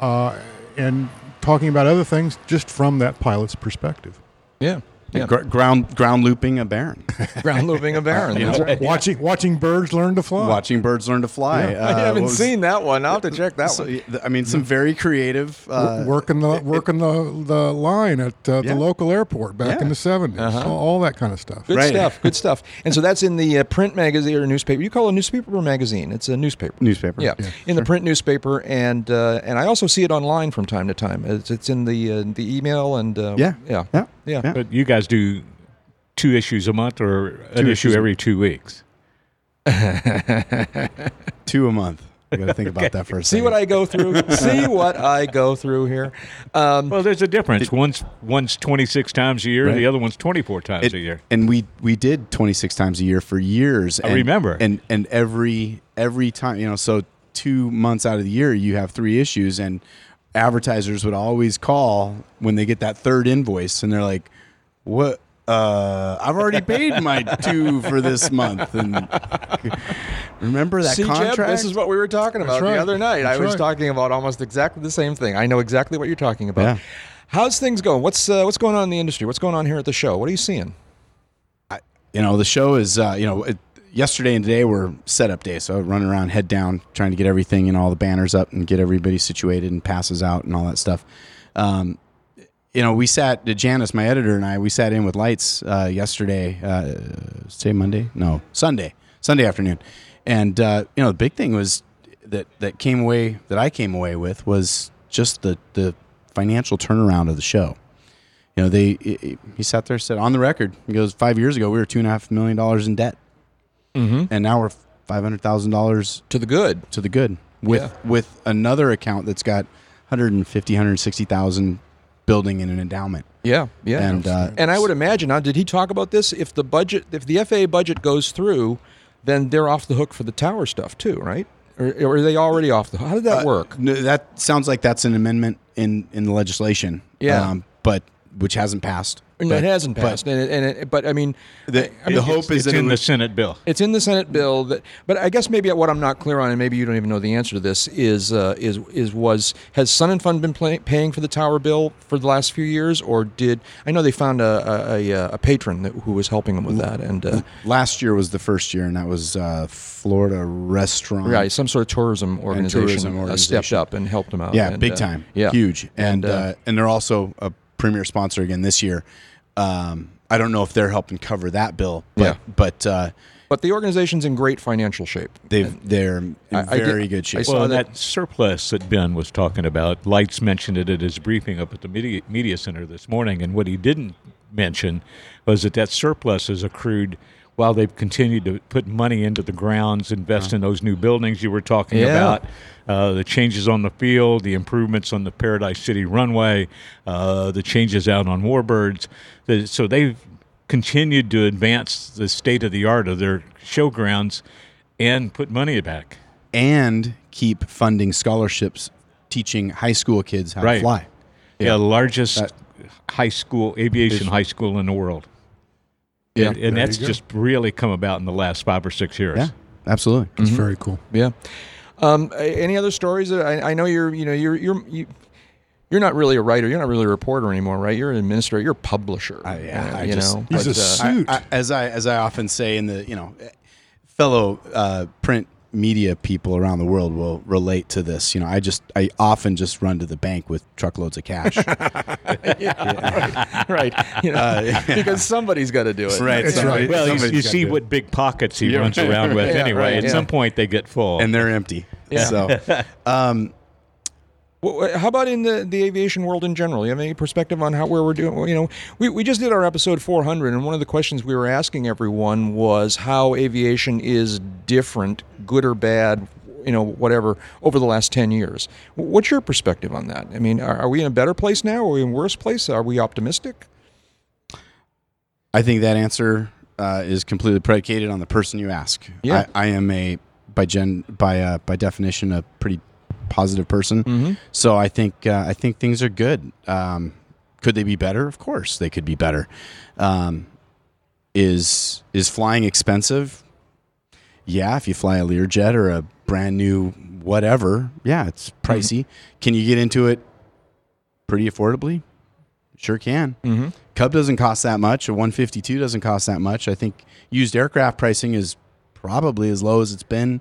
uh, and talking about other things just from that pilot's perspective. Yeah. Yeah. Gr- ground ground looping a baron, Ground looping a baron. You That's know, right. Watching watching birds learn to fly. watching birds learn to fly. Yeah. I Uh, haven't was- seen that one. I'll have to check that so, one. I mean, some very creative. Uh, working the working the, the line at uh, Yeah. the local airport back in the 70s Uh-huh. all, all that kind of stuff Good Right. stuff. Good stuff. And so that's in the uh, print magazine or newspaper. You call it a newspaper or magazine? It's a newspaper. newspaper. Yeah, in the print newspaper, and uh, and I also see it online from time to time. It's, it's in the uh, the email and uh, Yeah. yeah, Yeah. Yeah. Yeah. But you guys do two issues a month or an Two issue every two weeks. Two a month. I got to think about that for a second. See what I go through. see what I go through here. Um, Well, there's a difference. One's one's 26 times a year, Right. the other one's 24 times It- a year. And we we did 26 times a year for years. I and, remember. And and every every time, you know, so 2 months out of the year you have 3 issues and advertisers would always call when they get that third invoice and they're like, "What uh, I've already paid my two for this month, and remember that See, contract. Jeb, this is what we were talking about right. the other night. I was right. talking about almost exactly the same thing. I know exactly what you're talking about. Yeah. How's things going? What's uh, what's going on in the industry? What's going on here at the show? What are you seeing? you know the show is uh, you know it, yesterday and today were setup days. So running around head down trying to get everything and all the banners up and get everybody situated and passes out and all that stuff. Um, you know we sat janice my editor and i we sat in with Lites uh, yesterday uh, say monday? No sunday. Sunday afternoon. And uh, you know the big thing was that that came away that i came away with was just the the financial turnaround of the show. You know, they he- sat there said on the record. He goes, five years ago we were two and a half million dollars in debt, Mm-hmm. and now we're five hundred thousand dollars To the good. to the good with Yeah. with another account that's got 150, 160,000 building in an endowment. Yeah, yeah. And, uh, and I would imagine now, did he talk about this? If the budget, if the FAA budget goes through, then they're off the hook for the tower stuff too, right? Or, or are they already off the hook? How did that Uh, work? No, that sounds like that's an amendment in in the legislation. Yeah. um, but which hasn't passed. And But- it hasn't but passed, and, it, and it, but I mean, The, I mean, the hope it's, is it's in it the Senate bill. It's in the Senate bill that, but I guess maybe what I'm not clear on, and maybe you don't even know the answer to this, is uh, is is was has Sun and Fun been play, paying for the tower bill for the last few years, or did I know they found a a, a, a patron that, who was helping them with that, and uh, last year was the first year, and that was uh, Florida Restaurant. right, some sort of tourism organization, tourism uh, organization. stepped up and helped them out. Yeah, and, big uh, time. yeah, huge. And, And uh, uh, and they're also a premier sponsor again this year. Um, I don't know if they're helping cover that bill, but Yeah. but uh, But the organization's in great financial shape. they've they're in I- I did- very good shape. I saw Well, that- that, surplus that Ben was talking about, Lites mentioned it at his briefing up at the media, media center this morning. And what he didn't mention was that that surplus is accrued while they've continued to put money into the grounds, invest in those new buildings you were talking Yeah. about, uh, the changes on the field, the improvements on the Paradise City runway, uh, the changes out on Warbirds. The, so they've continued to advance the state of the art of their showgrounds and put money back. and keep funding scholarships teaching high school kids how Right. to fly. Yeah, the largest That- high school aviation high school in the world. Yeah. and, and that's just really come about in the last five or six years. Yeah, absolutely. It's very cool. Yeah. Um, any other stories? That I, I know you're, you know, you're, you're, you, you're not really a writer. You're not really a reporter anymore, right? You're an administrator. You're a publisher. I- yeah, uh, I you just- know. He's but, a uh, suit. I, I, as I as I often say in the you know fellow uh, print media people around the world will relate to this. You know, I just I often just run to the bank with truckloads of cash. right. You know, Uh, because somebody's got to do it. Right, That's right. Well, you, you see what big pockets he runs around with Yeah, anyway. right, At yeah. some point, they get full. and they're empty. Yeah. So, um, Well, how about in the, the aviation world in general? You have any perspective on how where we're doing? You know, we, we just did our episode 400, and one of the questions we were asking everyone was how aviation is different, good or bad, you know, whatever, over the last 10 years. What's your perspective on that? I mean, are, are we in a better place now? Are we in a worse place? Are we optimistic? I think that answer uh, is completely predicated on the person you ask. Yeah. I, I am a by gen by uh, by definition a pretty positive person. Mhm. So I think uh, I think things are good. Um, could they be better? Of course, they could be better. Um, is is flying expensive? Yeah, if you fly a Learjet or a brand new whatever, yeah, it's pricey. Can you get into it pretty affordably? Sure can. Mhm. Cub doesn't cost that much. A 152 doesn't cost that much. I think used aircraft pricing is probably as low as it's been,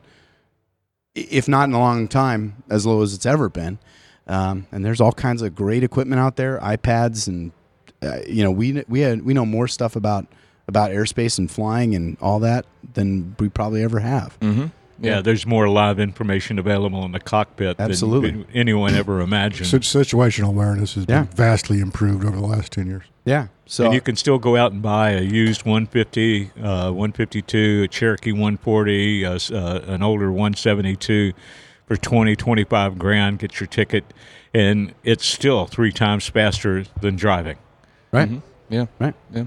if not in a long time, as low as it's ever been. Um, and there's all kinds of great equipment out there, iPads, and uh, you know we we had, we know more stuff about about airspace and flying and all that than we probably ever have. Mm-hmm. Yeah, there's more live information available in the cockpit Absolutely. than anyone ever imagined. Sit- situational awareness has Yeah. been vastly improved over the last 10 years. Yeah. So and you can still go out and buy a used 150, uh, 152, a Cherokee 140, uh, uh, an older 172 for 20, 25 grand. Get your ticket, and it's still three times faster than driving. Right. Mhm. Yeah. Right. Yeah.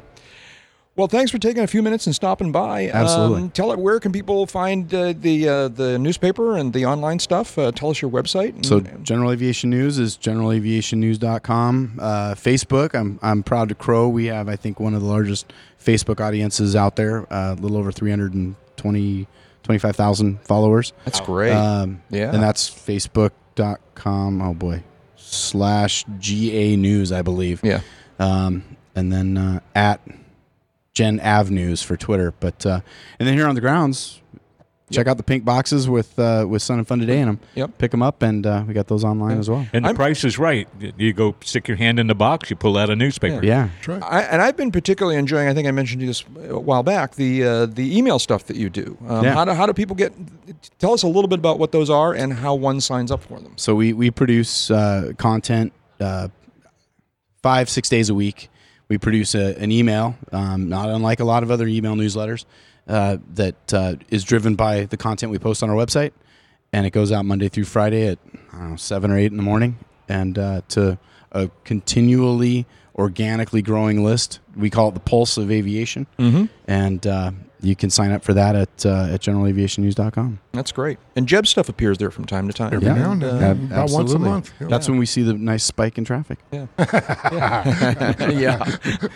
Well, thanks for taking a few minutes and stopping by. Absolutely. Um, tell it where can people find uh, the uh, the newspaper and the online stuff. Uh, tell us your website. and- So General Aviation News is generalaviationnews.com. Uh, Facebook, I'm I'm proud to crow. We have I think one of the largest Facebook audiences out there. uh, A little over 320 25,000 followers. That's great. Um, Yeah. And that's facebook.com. Oh boy. Slash GA News, I believe. Yeah. Um, and then uh, at Gen Av News for Twitter. But uh, and then here on the grounds, check out the pink boxes with uh, with Sun and Fun today in them. Yep. Pick them up, and uh, we got those online as well. And the price is right. You go stick your hand in the box, you pull out a newspaper. Yeah. I, and I've been particularly enjoying. I think I mentioned to you this a while back. The uh, the email stuff that you do. Um, Yeah. How do how do people get? Tell us a little bit about what those are and how one signs up for them. So we we produce uh, content uh, five six days a week. We produce a, an email, um, not unlike a lot of other email newsletters, uh, that uh, is driven by the content we post on our website, and it goes out Monday through Friday at I don't know seven or eight in the morning, and uh, to a continually organically growing list. We call it the pulse of aviation, Mhm. and uh, you can sign up for that at uh, at generalaviationnews.com. That's great. And Jeb stuff appears there from time to time. Every now and uh, then. Ab- About once a absolutely. month. Yeah. That's when we see the nice spike in traffic. Yeah. yeah. yeah.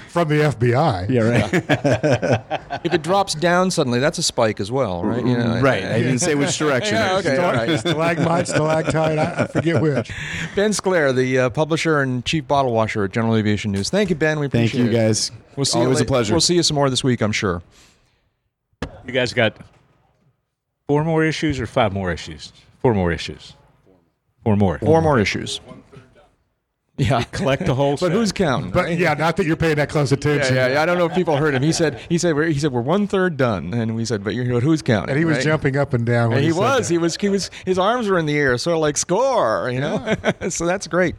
From the FBI. Yeah, right. if it drops down suddenly, that's a spike as well, right? You know, Right. I didn't say which direction. Yeah, okay. all right. Stalagmite, stalactite, I, I forget which. Ben Sclair, the uh, publisher and chief bottle washer at General Aviation News. Thank you, Ben. We Thank appreciate you, it. guys. We'll see you. Always you a pleasure. We'll see you some more this week, I'm sure. You guys got four more issues or five more issues? Four more issues. Four more. Four more issues. Yeah. Collect the whole. But set. who's counting? But yeah, not that you're paying that close attention. yeah, yeah. I don't know if people heard him. He said, he said, we're, he said, we're one third done, and we said, but you're, but who's counting? And he was right? jumping up and down. When And he said was, that. he was, he was, his arms were in the air, sort of like score, you know. so that's great.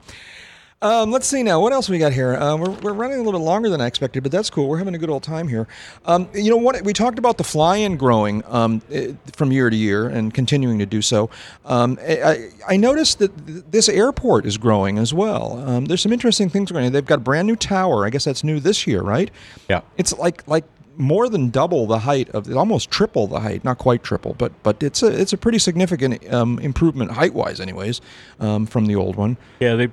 Um, let's see now. What else we got here? Uh, we're, we're running a little bit longer than I expected, but that's cool. We're having a good old time here. Um, you know what? We talked about the fly-in growing um, eh, from year to year and continuing to do so. Um, I, I noticed that th- this airport is growing as well. Um, there's some interesting things going on. They've got a brand new tower. I guess that's new this year, right? Yeah. It's like like more than double the height of almost triple the height not quite triple but but it's a it's a pretty significant um, improvement height wise anyways um, from the old one Yeah, they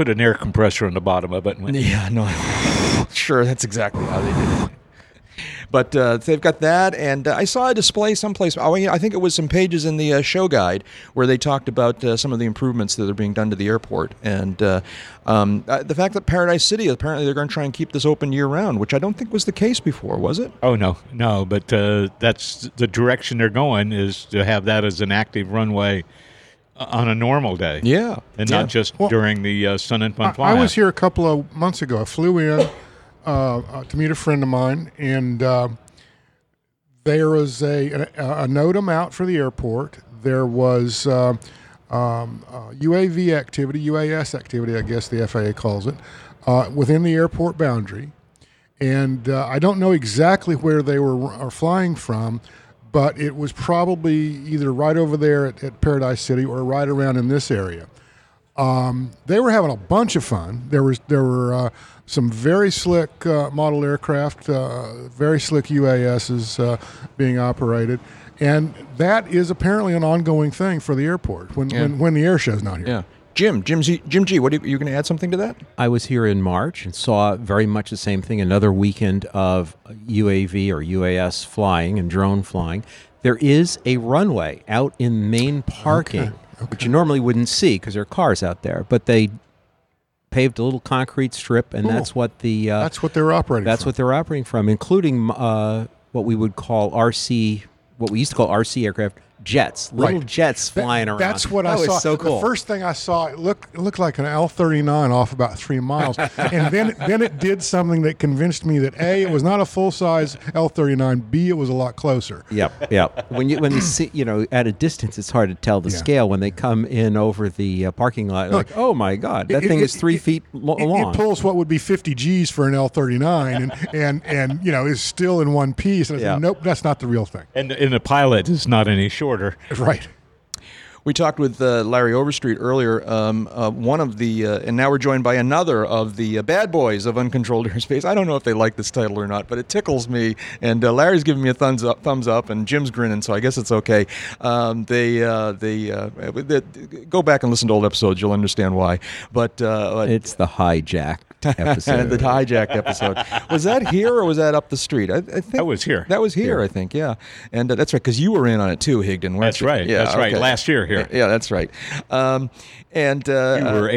put an air compressor on the bottom of it. And went, yeah no sure that's exactly how they did it. But uh, they've got that and uh, i saw a display someplace oh, yeah, i think it was some pages in the uh, show guide where they talked about uh, some of the improvements that are being done to the airport. And uh, um, uh, the fact that paradise city apparently they're going to try and keep this open year round which i don't think was the case before was it? Oh no, no, but uh, that's the direction they're going is to have that as an active runway on a normal day. Yeah, and Yeah. not just Well, during the uh, Sun and Fun I, Fly. I was here a couple of months ago. I flew in uh, uh, to meet a friend of mine, and uh, there was a, a, a NOTAM out for the airport. There was uh, um, uh, UAV activity, UAS activity, I guess the FAA calls it, uh, within the airport boundary. And uh, I don't know exactly where they were are flying from, but it was probably either right over there at, at Paradise City or right around in this area. Um, they were having a bunch of fun. There was there were uh, some very slick uh, model aircraft, uh, very slick UASs uh, being operated, and that is apparently an ongoing thing for the airport when Yeah. when, when the air show's not here. Yeah. Jim, Jim, G, Jim G, what are you, you going to add something to that? I was here in March and saw very much the same thing. Another weekend of UAV or UAS flying and drone flying. There is a runway out in main parking, which you normally wouldn't see because there are cars out there, but they paved a little concrete strip, and Cool. that's what the uh, That's what they're operating. that's what they're operating from, including uh, what we would call RC, what we used to call RC aircraft jets, little Right. jets That- flying around. That's what that I was saw. So cool. The first thing I saw, it looked it looked like an L thirty nine off about three miles, and then then it did something that convinced me that a it was not a full size L thirty nine. B it was a lot closer. Yep, yep. When you when you see you know at a distance, it's hard to tell the Yeah. scale. When they come in over the uh, parking lot, like oh my god, that It- thing it- is three it- feet lo- It, long. it pulls what would be fifty G's for an L thirty nine, and and and you know is still in one piece. And I said, Yeah. nope, that's not the real thing. And, and the pilot is not any shorter. Right. We talked with uh, Larry Overstreet earlier. Um, uh, one of the, uh, and now we're joined by another of the uh, bad boys of uncontrolled airspace. I don't know if they like this title or not, but it tickles me. And uh, Larry's giving me a thumbs up, thumbs up, and Jim's grinning, so I guess it's okay. Um, they, uh, they, uh, they, go back and listen to old episodes; you'll understand why. But uh, it's the hijack episode. the hijacked episode. Was that here or was that up the street? I, I think That was here. That was here, I think. Yeah, and uh, that's right because you were in on it too, Higdon. weren't That's you? right, Yeah, that's right. Last year here. Yeah, that's right. Um, and uh, You were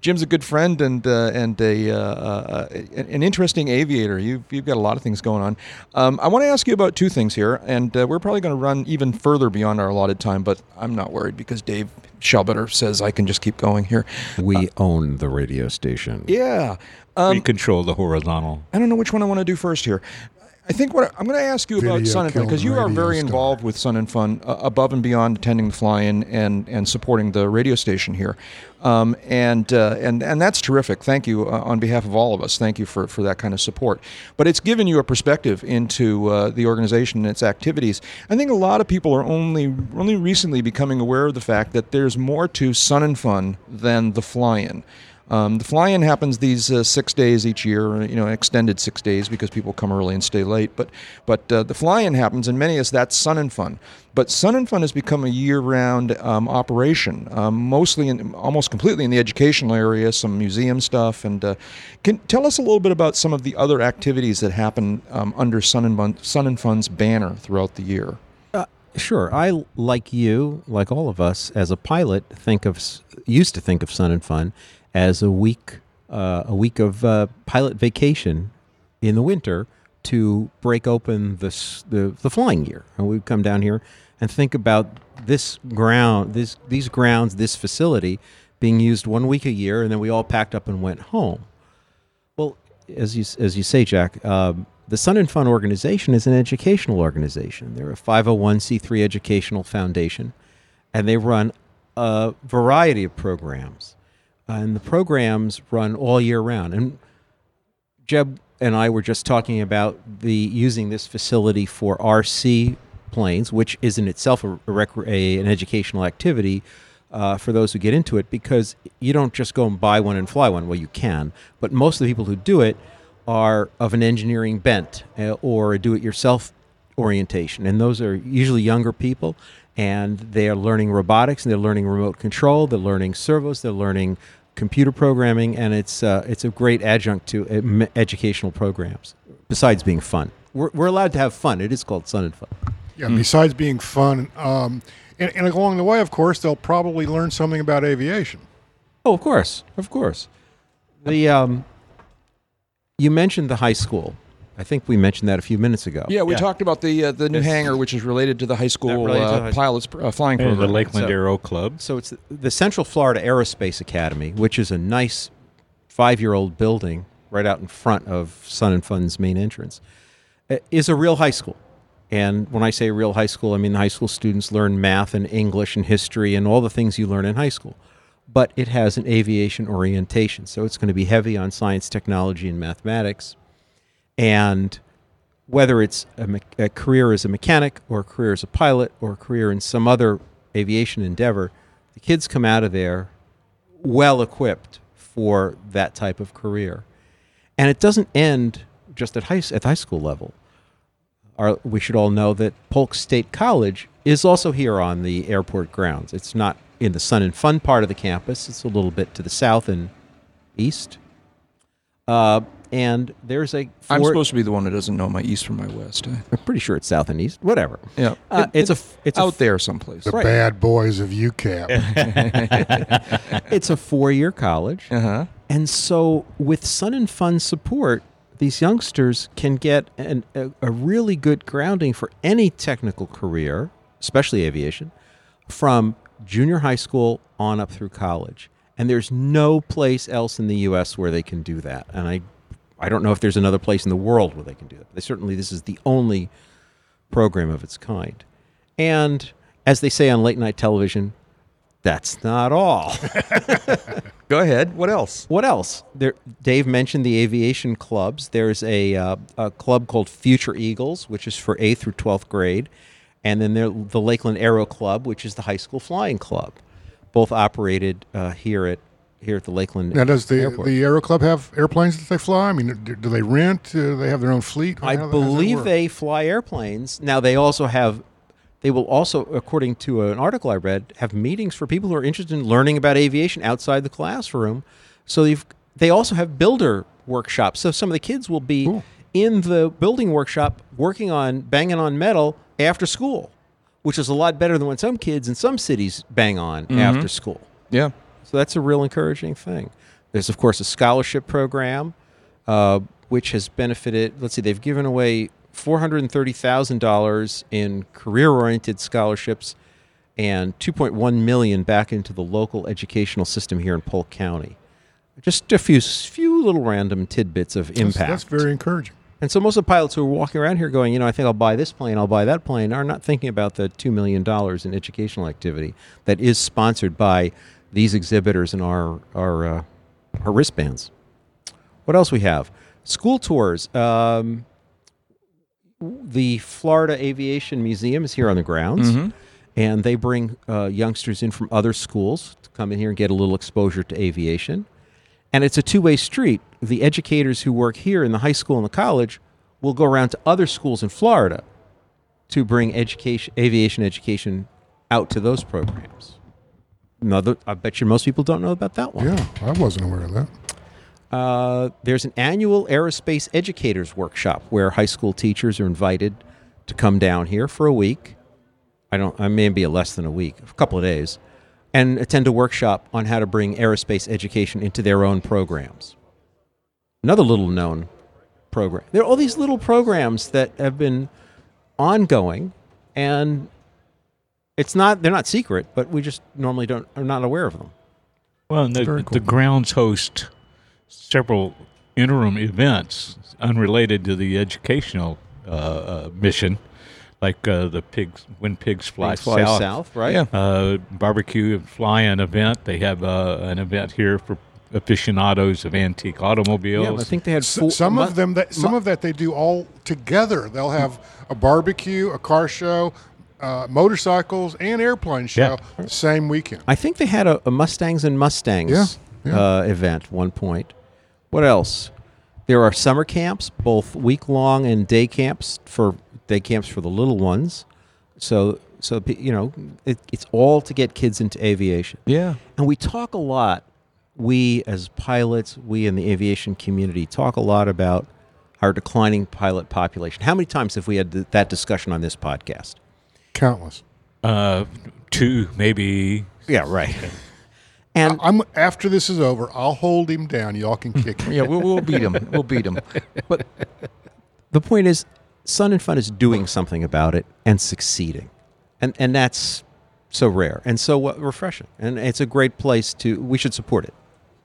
Jim's a good friend and uh, and a, uh, uh, an interesting aviator. You've, you've got a lot of things going on. Um, I want to ask you about two things here, and uh, we're probably going to run even further beyond our allotted time, but I'm not worried because Dave Shelbetter says I can just keep going here. we own the radio station. Yeah. we Um, control the horizontal. I don't know which one I want to do first here. I think what I'm going to ask you about Sun and Fun because you are very star. involved with Sun and Fun uh, above and beyond attending the fly-in and and supporting the radio station here, um, and uh, and and that's terrific. Thank you uh, on behalf of all of us. Thank you for for that kind of support. But it's given you a perspective into uh, the organization and its activities. I think a lot of people are only only recently becoming aware of the fact that there's more to Sun and Fun than the fly-in. Um, the fly-in happens these uh, six days each year, you know, extended six days because people come early and stay late. But but uh, the fly-in happens, and many of us that's Sun and Fun. But Sun and Fun has become a year-round um, operation, um, mostly in, almost completely in the educational area, some museum stuff. And uh, can tell us a little bit about some of the other activities that happen um, under Sun and Sun and Fun's banner throughout the year. Sure. I, like you, like all of us, as a pilot, think of used to think of Sun and Fun as a week, uh, a week of uh, pilot vacation in the winter to break open the, the the flying year. And we'd come down here and think about this ground, this these grounds, this facility being used one week a year, and then we all packed up and went home. Well, as you as you say, Jack, um, the Sun and Fun organization is an educational organization. They're a 501c3 educational foundation, and they run a variety of programs. And the programs run all year round. And Jeb and I were just talking about the using this facility for RC planes, which is in itself a, a, a an educational activity uh, for those who get into it, because you don't just go and buy one and fly one. Well, you can, but most of the people who do it are of an engineering bent uh, or a do-it-yourself orientation, and those are usually younger people, and they are learning robotics, and they're learning remote control, they're learning servos, they're learning computer programming, and it's uh, it's a great adjunct to educational programs. Besides being fun, we're, we're allowed to have fun. It is called Sun and Fun. Yeah. Besides being fun, um, and, and along the way, of course, they'll probably learn something about aviation. Oh, of course, of course. The um, you mentioned the high school. I think we mentioned that a few minutes ago. Yeah, we talked about the uh, the new Yes. hangar, which is related to the high school related the uh, high pilots uh, flying And the. Lakeland So- Aero Club. So it's the Central Florida Aerospace Academy, which is a nice five-year-old building right out in front of Sun and Fun's main entrance, uh, is a real high school, And when I say real high school, I mean the high school students learn math and English and history and all the things you learn in high school. But it has an aviation orientation. So it's going to be heavy on science, technology, and mathematics. And whether it's a, me- a career as a mechanic or a career as a pilot or a career in some other aviation endeavor, the kids come out of there well equipped for that type of career. And it doesn't end just at high, at high school level. Our, we should all know that Polk State College is also here on the airport grounds. It's not in the Sun and Fun part of the campus, it's a little bit to the south and east. Uh, and there's a. I'm supposed to be the one that doesn't know my east from my west. eh? I'm pretty sure it's south and east. Whatever. Yeah, Uh, It- it's a. f- It's a out f- there someplace. The Right. bad boys of UCAP. it's a four-year college, Uh-huh. and so with Sun and Fun support, these youngsters can get an, a, a really good grounding for any technical career, especially aviation, from junior high school on up through college. And there's no place else in the U.S. where they can do that. And I, I don't know if there's another place in the world where they can do that. They certainly this is the only program of its kind. And as they say on late night television, that's not all. Go ahead. What else? What else? There, Dave mentioned the aviation clubs. There's a, uh, a club called Future Eagles, which is for 8th through 12th grade. And then there, the Lakeland Aero Club, which is the high school flying club. Both operated uh, here at here at the Lakeland Now, does the Airport. the Aero Club have airplanes that they fly? I mean, do, do they rent? Do they have their own fleet? I How- how does that believe work? they fly airplanes. Now they also have they will also according to an article I read have meetings for people who are interested in learning about aviation outside the classroom. So you've, they also have builder workshops. So some of the kids will be in the building workshop working on banging on metal after school, which is a lot better than when some kids in some cities bang on Mhm. after school. Yeah. So that's a real encouraging thing. There's, of course, a scholarship program, uh, which has benefited. Let's see, they've given away $430,000 in career oriented scholarships and 2.1 million back into the local educational system here in Polk County. Just a few, few little random tidbits of That's- impact. That's, very encouraging. And so most of the pilots who are walking around here going, you know, I think I'll buy this plane, I'll buy that plane, are not thinking about the $2 million in educational activity that is sponsored by these exhibitors and our, our, uh, our wristbands. What else we have? School tours. Um, the Florida Aviation Museum is here on the grounds, Mhm. and they bring uh, youngsters in from other schools to come in here and get a little exposure to aviation. And it's a two way street. The educators who work here in the high school and the college will go around to other schools in Florida to bring education, aviation education out to those programs. Another, I bet you most people don't know about that one. Yeah, I wasn't aware of that. Uh, there's an annual aerospace educators workshop where high school teachers are invited to come down here for a week. I don't, I may be a less than a week, a couple of days, and attend a workshop on how to bring aerospace education into their own programs. Another little known program. There are all these little programs that have been ongoing, and it's not, they're not secret, but we just normally don't, are not aware of them. Well, and the, the grounds host several interim events unrelated to the educational uh, uh, mission, like uh, the pigs when pigs fly, Pigs Fly south. South, right? Yeah. Uh, barbecue and fly-in event. They have uh, an event here for aficionados of antique automobiles. Yeah, I think they had S- some mu- of them that some mu- of that they do all together. They'll have a barbecue, a car show, uh, motorcycles, and airplane show same weekend. I think they had a, a Mustangs and Mustangs Yeah, yeah. Uh, event one point. What else? There are summer camps, both week long and day camps for day camps for the little ones. So so you know it, it's all to get kids into aviation. Yeah. And we talk a lot. We as pilots, we in the aviation community talk a lot about our declining pilot population. How many times have we had th- that discussion on this podcast? Countless. uh, two, maybe. Yeah, right. And I'm after this is over, I'll hold him down. Y'all can kick him. Yeah, we'll, we'll beat him. We'll beat him. But the point is, Sun and Fun is doing something about it and succeeding, and and that's so rare and so uh, refreshing, and it's a great place to. We should support it.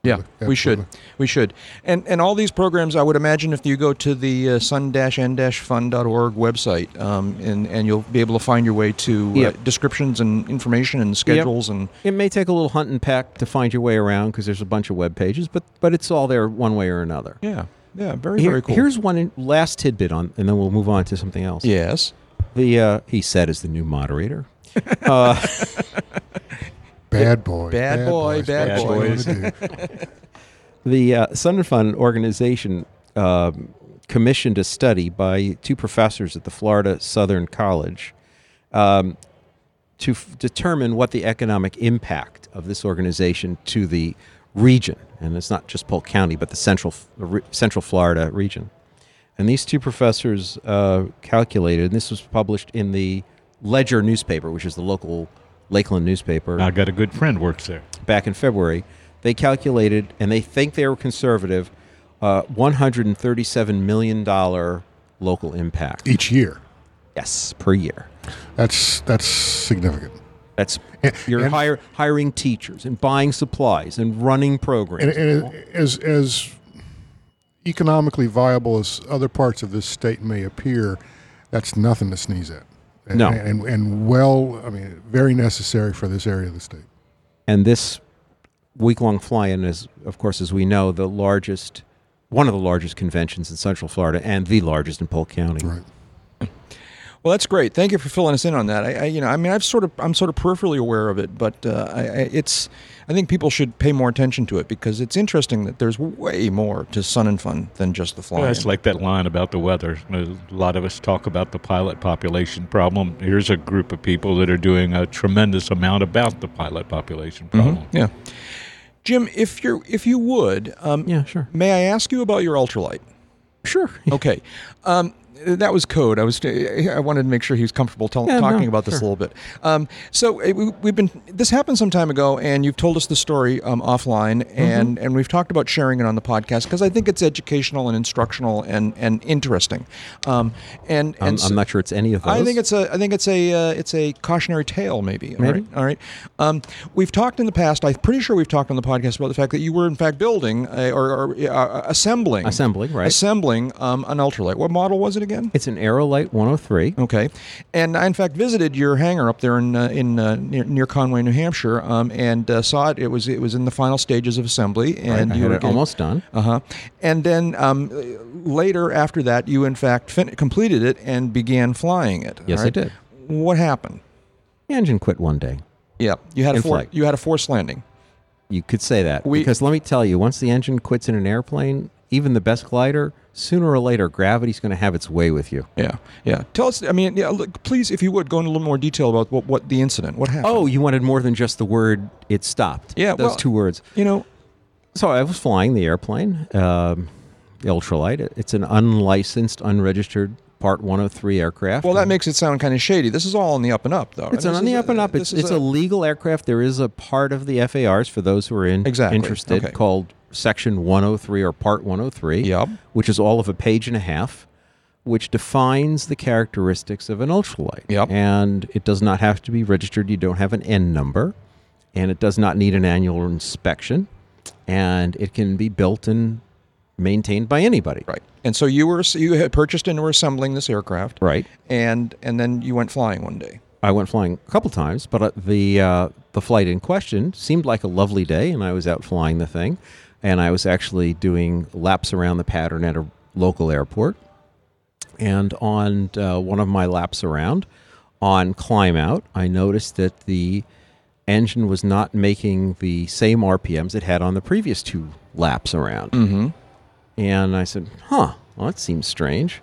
Yeah, Absolutely. we should. We should. And and all these programs, I would imagine, if you go to the uh, sun-n-fun.org website, um, and and you'll be able to find your way to uh, Yep. descriptions and information and schedules and It may take a little hunt and peck to find your way around because there's a bunch of web pages, but but it's all there one way or another. yeah, yeah, very Here- very cool. Here's one last tidbit on, and then we'll move on to something else. yes. The uh, he said is the new moderator. uh, Bad boy. Bad boy, boys. bad That's what boys. the uh, Sun and Fun organization um, commissioned a study by two professors at the Florida Southern College um, to f- determine what the economic impact of this organization to the region, and it's not just Polk County, but the central F- re- Central Florida region. And these two professors uh, calculated, and this was published in the Ledger newspaper, which is the local Lakeland newspaper I got a good friend works there. back in February, they calculated, and they think they were conservative, uh, $137 million local impact. Each year. Yes, per year. That's that's significant. That's And- you're and- hire, hiring teachers and buying supplies and running And, programs. and as as economically viable as other parts of this state may appear, that's nothing to sneeze at. And, No. and and well, I mean, very necessary for this area of the state. and this week-long fly-in is, of course, as we know, the largest, one of the largest conventions in Central Florida, and the largest in Polk County. Right. Well, that's great. Thank you for filling us in on that. I, I you know, I mean, I've sort of, I'm sort of peripherally aware of it, but uh, I, I, it's, I think people should pay more attention to it because it's interesting that there's way more to Sun and Fun than just the flying. Well, it's like that line about the weather. A lot of us talk about the pilot population problem. Here's a group of people that are doing a tremendous amount about the pilot population problem. yeah. Jim, if you're, if you would, um, Yeah, sure. may I ask you about your ultralight? Sure. Okay. Um, that was code. I was. I wanted to make sure he was comfortable tell, Yeah, no, talking about this a little bit. Um, so uh, we, we've been. This happened some time ago, and you've told us the story um, offline, Mm-hmm. and and we've talked about sharing it on the podcast because I think it's educational and instructional and and interesting. Um, and I'm, so- I'm not sure it's any of those. I think it's a. I think it's a. Uh, it's a cautionary tale, maybe. Maybe. right. All right. Um, we've talked in the past. I'm pretty sure we've talked on the podcast about the fact that you were in fact building a, or, or uh, assembling, Assembling, right. assembling um, an ultralight. What model was it again? It's an Aerolite 103. Okay, and I in fact visited your hangar up there in uh, in uh, near, near Conway, New Hampshire, um, and uh, saw it. It was it was in the final stages of assembly, and I you were almost done. Uh huh. And then um, later after that, you in fact fin- completed it and began flying it. Yes, all I did. What happened? The engine quit one day. Yeah, you had a for- you had a forced landing. You could say that We- because let me tell you, once the engine quits in an airplane, even the best glider, sooner or later, gravity's going to have its way with you. Yeah, yeah. Tell us. I mean, yeah. Look, please, if you would, go into a little more detail about what, what the incident, what happened. Oh, you wanted more than just the word "it stopped." Yeah, those well- two words. you know, So I was flying the airplane, um, the ultralight. It's an unlicensed, unregistered Part 103 aircraft. well, that makes it sound kind of shady. This is all on the up and up, though. It's right? on the up and up. It's, it's a, legal aircraft. There is a part of the FARs for those who are in, Exactly. interested Okay. called Section 103 or Part 103, Yep. which is all of a page and a half, which defines the characteristics of an ultralight. Yep. And it does not have to be registered. You don't have an N number, and it does not need an annual inspection, and it can be built and maintained by anybody. Right. And so you were you had purchased and were assembling this aircraft, Right. and and then you went flying one day. I went flying a couple times, but uh, the uh, the flight in question seemed like a lovely day, and I was out flying the thing, and I was actually doing laps around the pattern at a local airport. And on uh, one of my laps around, on climb out, I noticed that the engine was not making the same RPMs it had on the previous two laps around. Mm-hmm. And I said, huh, well, that seems strange.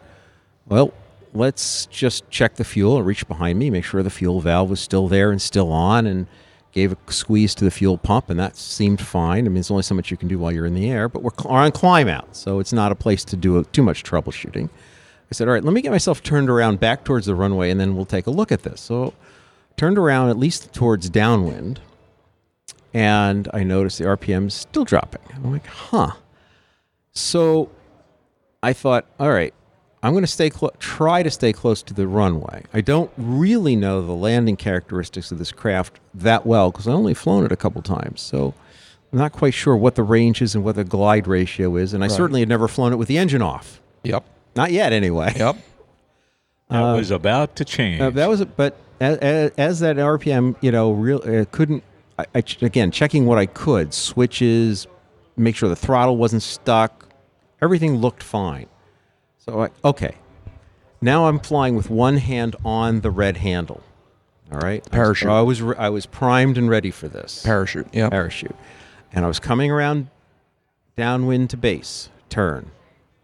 Well, let's just check the fuel. I reached behind me, make sure the fuel valve was still there and still on, and gave a squeeze to the fuel pump, and that seemed fine. I mean, there's only so much you can do while you're in the air, but we're on climb out, so it's not a place to do too much troubleshooting. I said, all right, let me get myself turned around back towards the runway, and then we'll take a look at this. So turned around at least towards downwind, and I noticed the RPM's still dropping. I'm like, huh. So I thought, all right, I'm going to stay clo- try to stay close to the runway. I don't really know the landing characteristics of this craft that well because I only flown it a couple times. So I'm not quite sure what the range is and what the glide ratio is, and I Right. certainly had never flown it with the engine off. Yep. Not yet, anyway. Yep. That Uh, was about to change. Uh, that was, but as, as that RPM, you know, real uh, couldn't. I, I ch- again checking what I could, switches, make sure the throttle wasn't stuck. Everything looked fine. So I, okay, now I'm flying with one hand on the red handle. All right, Parachute. I was I was, I was primed and ready for this Parachute. Yeah. parachute, and I was coming around downwind to base turn.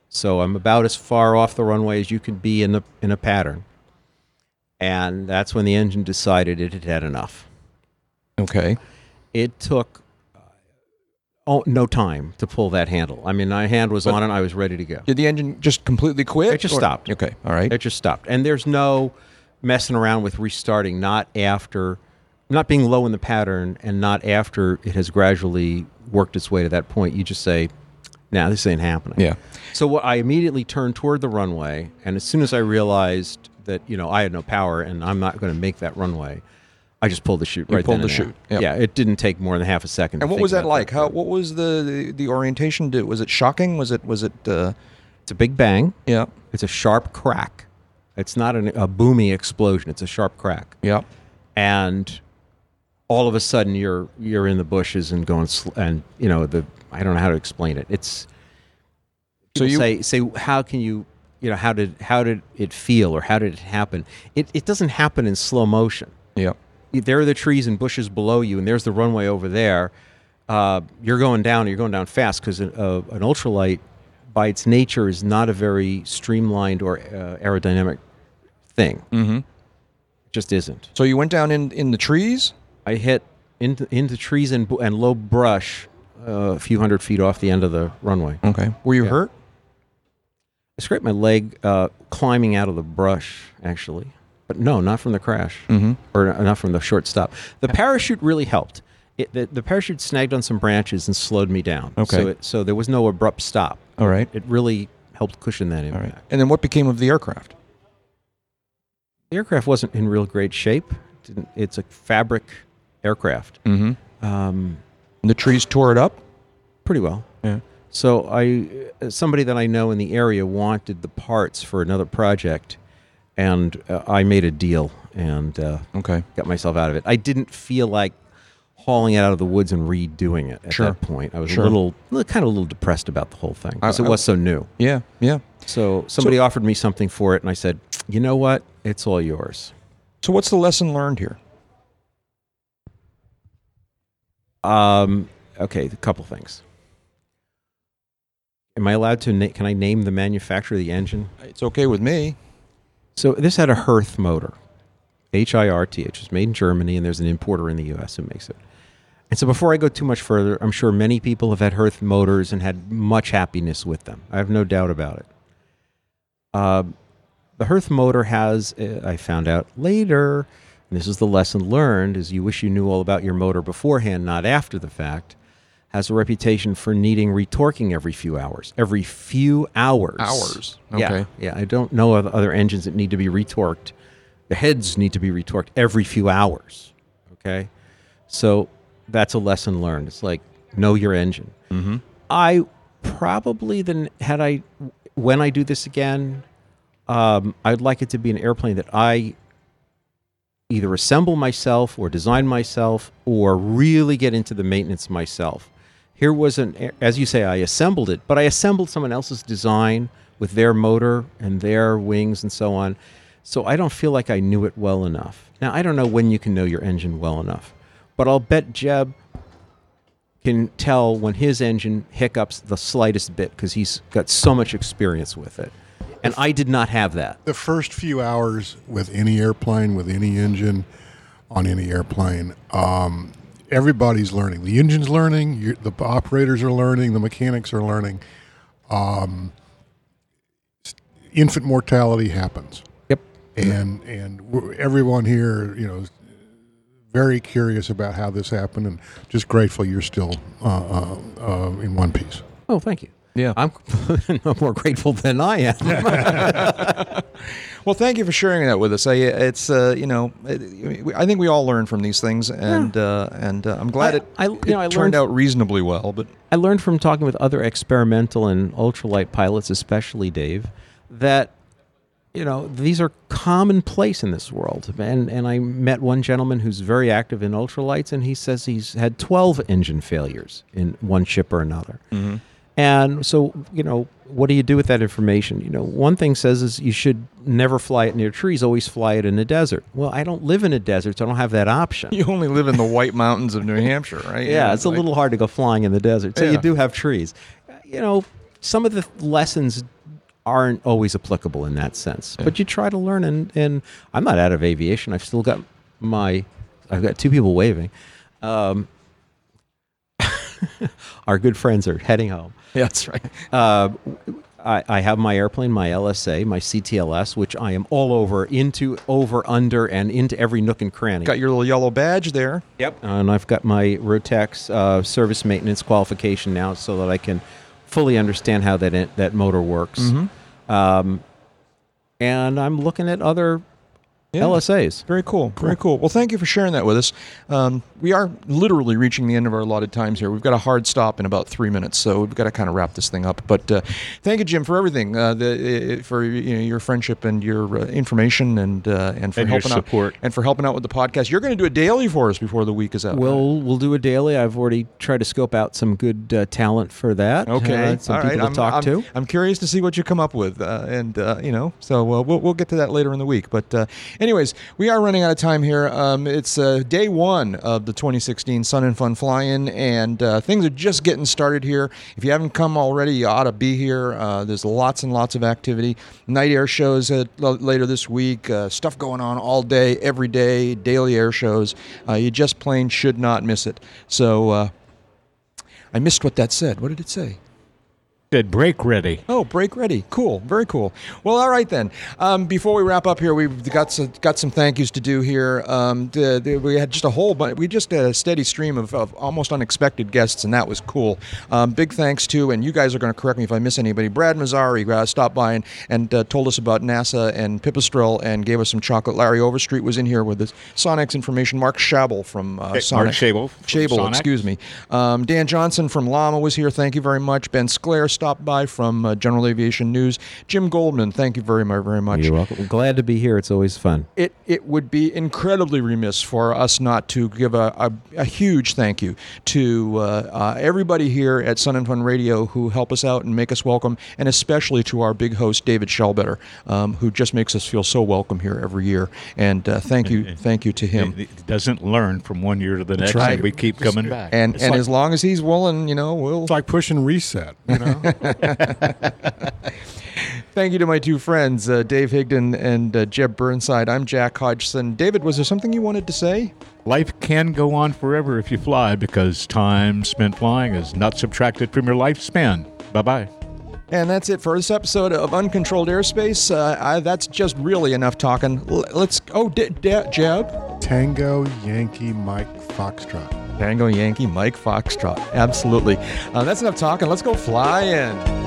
So I'm about as far off the runway as you could be in a in a pattern. And that's when the engine decided it had had enough. Okay. It took oh no time to pull that handle. I mean, my hand was But- on it. I was ready to go. Did the engine just completely quit? It just or- stopped. Okay. All right. It just stopped. And there's no messing around with restarting, not after, not being low in the pattern, and not after it has gradually worked its way to that point. You just say, nah, this ain't happening. Yeah. So what, I immediately turned toward the runway, and as soon as I realized that, you know, I had no power and I'm not going to make that runway, I just pulled the chute You right pulled then the chute. Yep. Yeah, it didn't take more than half a second. And what was that like? How? What was the the, the orientation? Did, was it shocking? Was it was it? Uh, It's a big bang. yeah. It's a sharp crack. It's not an, a boomy explosion. It's a sharp crack. Yeah. and all of a sudden you're you're in the bushes and going sl- and you know the I don't know how to explain it. It's So you- say say how can you you know how did how did it feel or how did it happen? It it doesn't happen in slow motion. Yeah. There are the trees and bushes below you, and there's the runway over there. Uh, you're going down. You're going down fast because an ultralight, by its nature, is not a very streamlined or uh, aerodynamic thing. Mm-hmm. It just isn't. So you went down in in the trees. I hit into into trees and and low brush uh, a few hundred feet off the end of the runway. Okay. Were you hurt? I scraped my leg uh, climbing out of the brush, actually, but no, not from the crash, Mhm. or not from the short stop. The parachute really helped. It, the, the parachute snagged on some branches and slowed me down. Okay. So, it, so there was no abrupt stop. All right. It really helped cushion that impact. right. And then what became of the aircraft? The aircraft wasn't in real great shape. It didn't- It's a fabric aircraft. Mm-hmm. Um, The trees tore it up. pretty well. Yeah. So I, uh, somebody that I know in the area wanted the parts for another project, and uh, I made a deal and uh, Okay. got myself out of it. I didn't feel like hauling it out of the woods and redoing it at Sure. that point. I was Sure. a little, kind of a little depressed about the whole thing because it was so new. Yeah. Yeah. So somebody offered me something for it, and I said, "You know what? It's all yours." So what's the lesson learned here? Um, okay, a couple things. Am I allowed to? Na- can I name the manufacturer of the engine? It's okay with me. So this had a Hirth motor, H I R T H. It's made in Germany, and there's an importer in the U.S. who makes it. And so before I go too much further, I'm sure many people have had Hirth motors and had much happiness with them. I have no doubt about it. Uh, the Hirth motor has, uh, I found out later, and this is the lesson learned, is you wish you knew all about your motor beforehand, not after the fact, has a reputation for needing retorquing every few hours. Every few hours. Hours. Yeah, Okay. Yeah, I don't know of other engines that need to be retorqued. The heads need to be retorqued every few hours. Okay. So that's a lesson learned. It's like know your engine. Mm-hmm. I probably then had I when I do this again, um, I'd like it to be an airplane that I either assemble myself or design myself or really get into the maintenance myself. Here was an as you say, I assembled it, but I assembled someone else's design with their motor and their wings and so on. So I don't feel like I knew it well enough. Now I don't know when you can know your engine well enough, but I'll bet Jeb can tell when his engine hiccups the slightest bit because he's got so much experience with it. And I did not have that. The first few hours with any airplane, with any engine, on any airplane, um, everybody's learning. The engine's learning, the operators are learning, the mechanics are learning. Um, infant mortality happens. Yep. And and everyone here, you know, is very curious about how this happened, and just grateful you're still uh, uh, uh, in one piece. Oh, thank you. Yeah. I'm no more grateful than I am. Well, thank you for sharing that with us. I, it's uh, you know, it, I think we all learn from these things, and uh, and uh, I'm glad I- it, I- you it know, I turned learned- out reasonably well. But I learned from talking with other experimental and ultralight pilots, especially Dave, that you know these are commonplace in this world. And and I met one gentleman who's very active in ultralights, and he says he's had twelve engine failures in one ship or another. And so, you know, what do you do with that information? You know, one thing says is you should never fly it near trees, always fly it in a desert. Well, I don't live in a desert, so I don't have that option. you only live in the White Mountains of New Hampshire, right? Yeah, it's a little hard to go flying in the desert. So Yeah. you do have trees. You know, some of the lessons aren't always applicable in that sense, but you try to learn. And, and I'm not out of aviation. I've still got my, I've got two people waving. Um, our good friends are heading home. Yeah, that's right. Uh, I, I have my airplane, my LSA, my CTLS, which I am all over, into, over, under, and into every nook and cranny. Got your little yellow badge there. Yep. And I've got my Rotax uh, service maintenance qualification now, so that I can fully understand how that that motor works. Mhm. Um, and I'm looking at other Yeah. LSAs. Very cool. Very cool. Well, thank you for sharing that with us. Um, we are literally reaching the end of our allotted times here. We've got a hard stop in about three minutes, so we've got to kind of wrap this thing up. But uh, thank you, Jim, for everything, uh, the, uh, for you know, your friendship and your uh, information, and uh, and for And your helping support. out and for helping out with the podcast. You're going to do a daily for us before the week is out. We'll we'll do a daily. I've already tried to scope out some good uh, talent for that. Okay. Some All right. people I'm, talk I'm, to. I'm curious to see what you come up with, uh, and uh, you know, so uh, we'll we'll get to that later in the week. But uh, anyways, we are running out of time here. Um, it's uh, day one of the 2016 Sun and Fun Fly-In, and uh, things are just getting started here. If you haven't come already, you ought to be here. Uh, there's lots and lots of activity. Night air shows uh, l- later this week. Uh, stuff going on all day, every day. Daily air shows. Uh, you just plain should not miss it. So. I missed what that said. What did it say? Said break ready. Oh, break ready. Cool. Very cool. Well, all right then. Um, before we wrap up here, we've got some, got some thank yous to do here. Um, the, the, we had just a whole bunch. We just had a steady stream of, of almost unexpected guests, and that was cool. Um, big thanks to, and you guys are going to correct me if I miss anybody. Brad Mazzari uh, stopped by and, and uh, told us about NASA and Pipistrel and gave us some chocolate. Larry Overstreet was in here with us. Sonex information. Mark Schaible from uh, Hey, Mark Sonex. Schaible Schaible, Sonex. excuse me. Um, Dan Johnson from LAMA was here. Thank you very much. Ben Sclair stopped by from uh, General Aviation News. Jim Goldman, thank you very much. Very much. You're welcome. Glad to be here. It's always fun. It it would be incredibly remiss for us not to give a, a, a huge thank you to uh, uh, everybody here at Sun and Fun Radio who help us out and make us welcome, and especially to our big host David Shellbetter, um, who just makes us feel so welcome here every year. And uh, thank you, thank you to him. It, it doesn't learn from one year to the next. right. and we keep coming back. And It's and like- as long as he's willing, you know, we'll. It's like pushing reset. You know. Thank you to my two friends, uh, Dave Higdon and uh, Jeb Burnside. I'm Jack Hodgson. David, was there something you wanted to say? Life can go on forever if you fly because time spent flying is not subtracted from your lifespan. Bye bye. And that's it for this episode of Uncontrolled Airspace. Uh, I, that's just really enough talking. L- let's. Oh, D- D- Jeb. Tango Yankee Mike Foxtrot. Tango Yankee Mike Foxtrot. Absolutely. Uh, that's enough talking. Let's go fly in.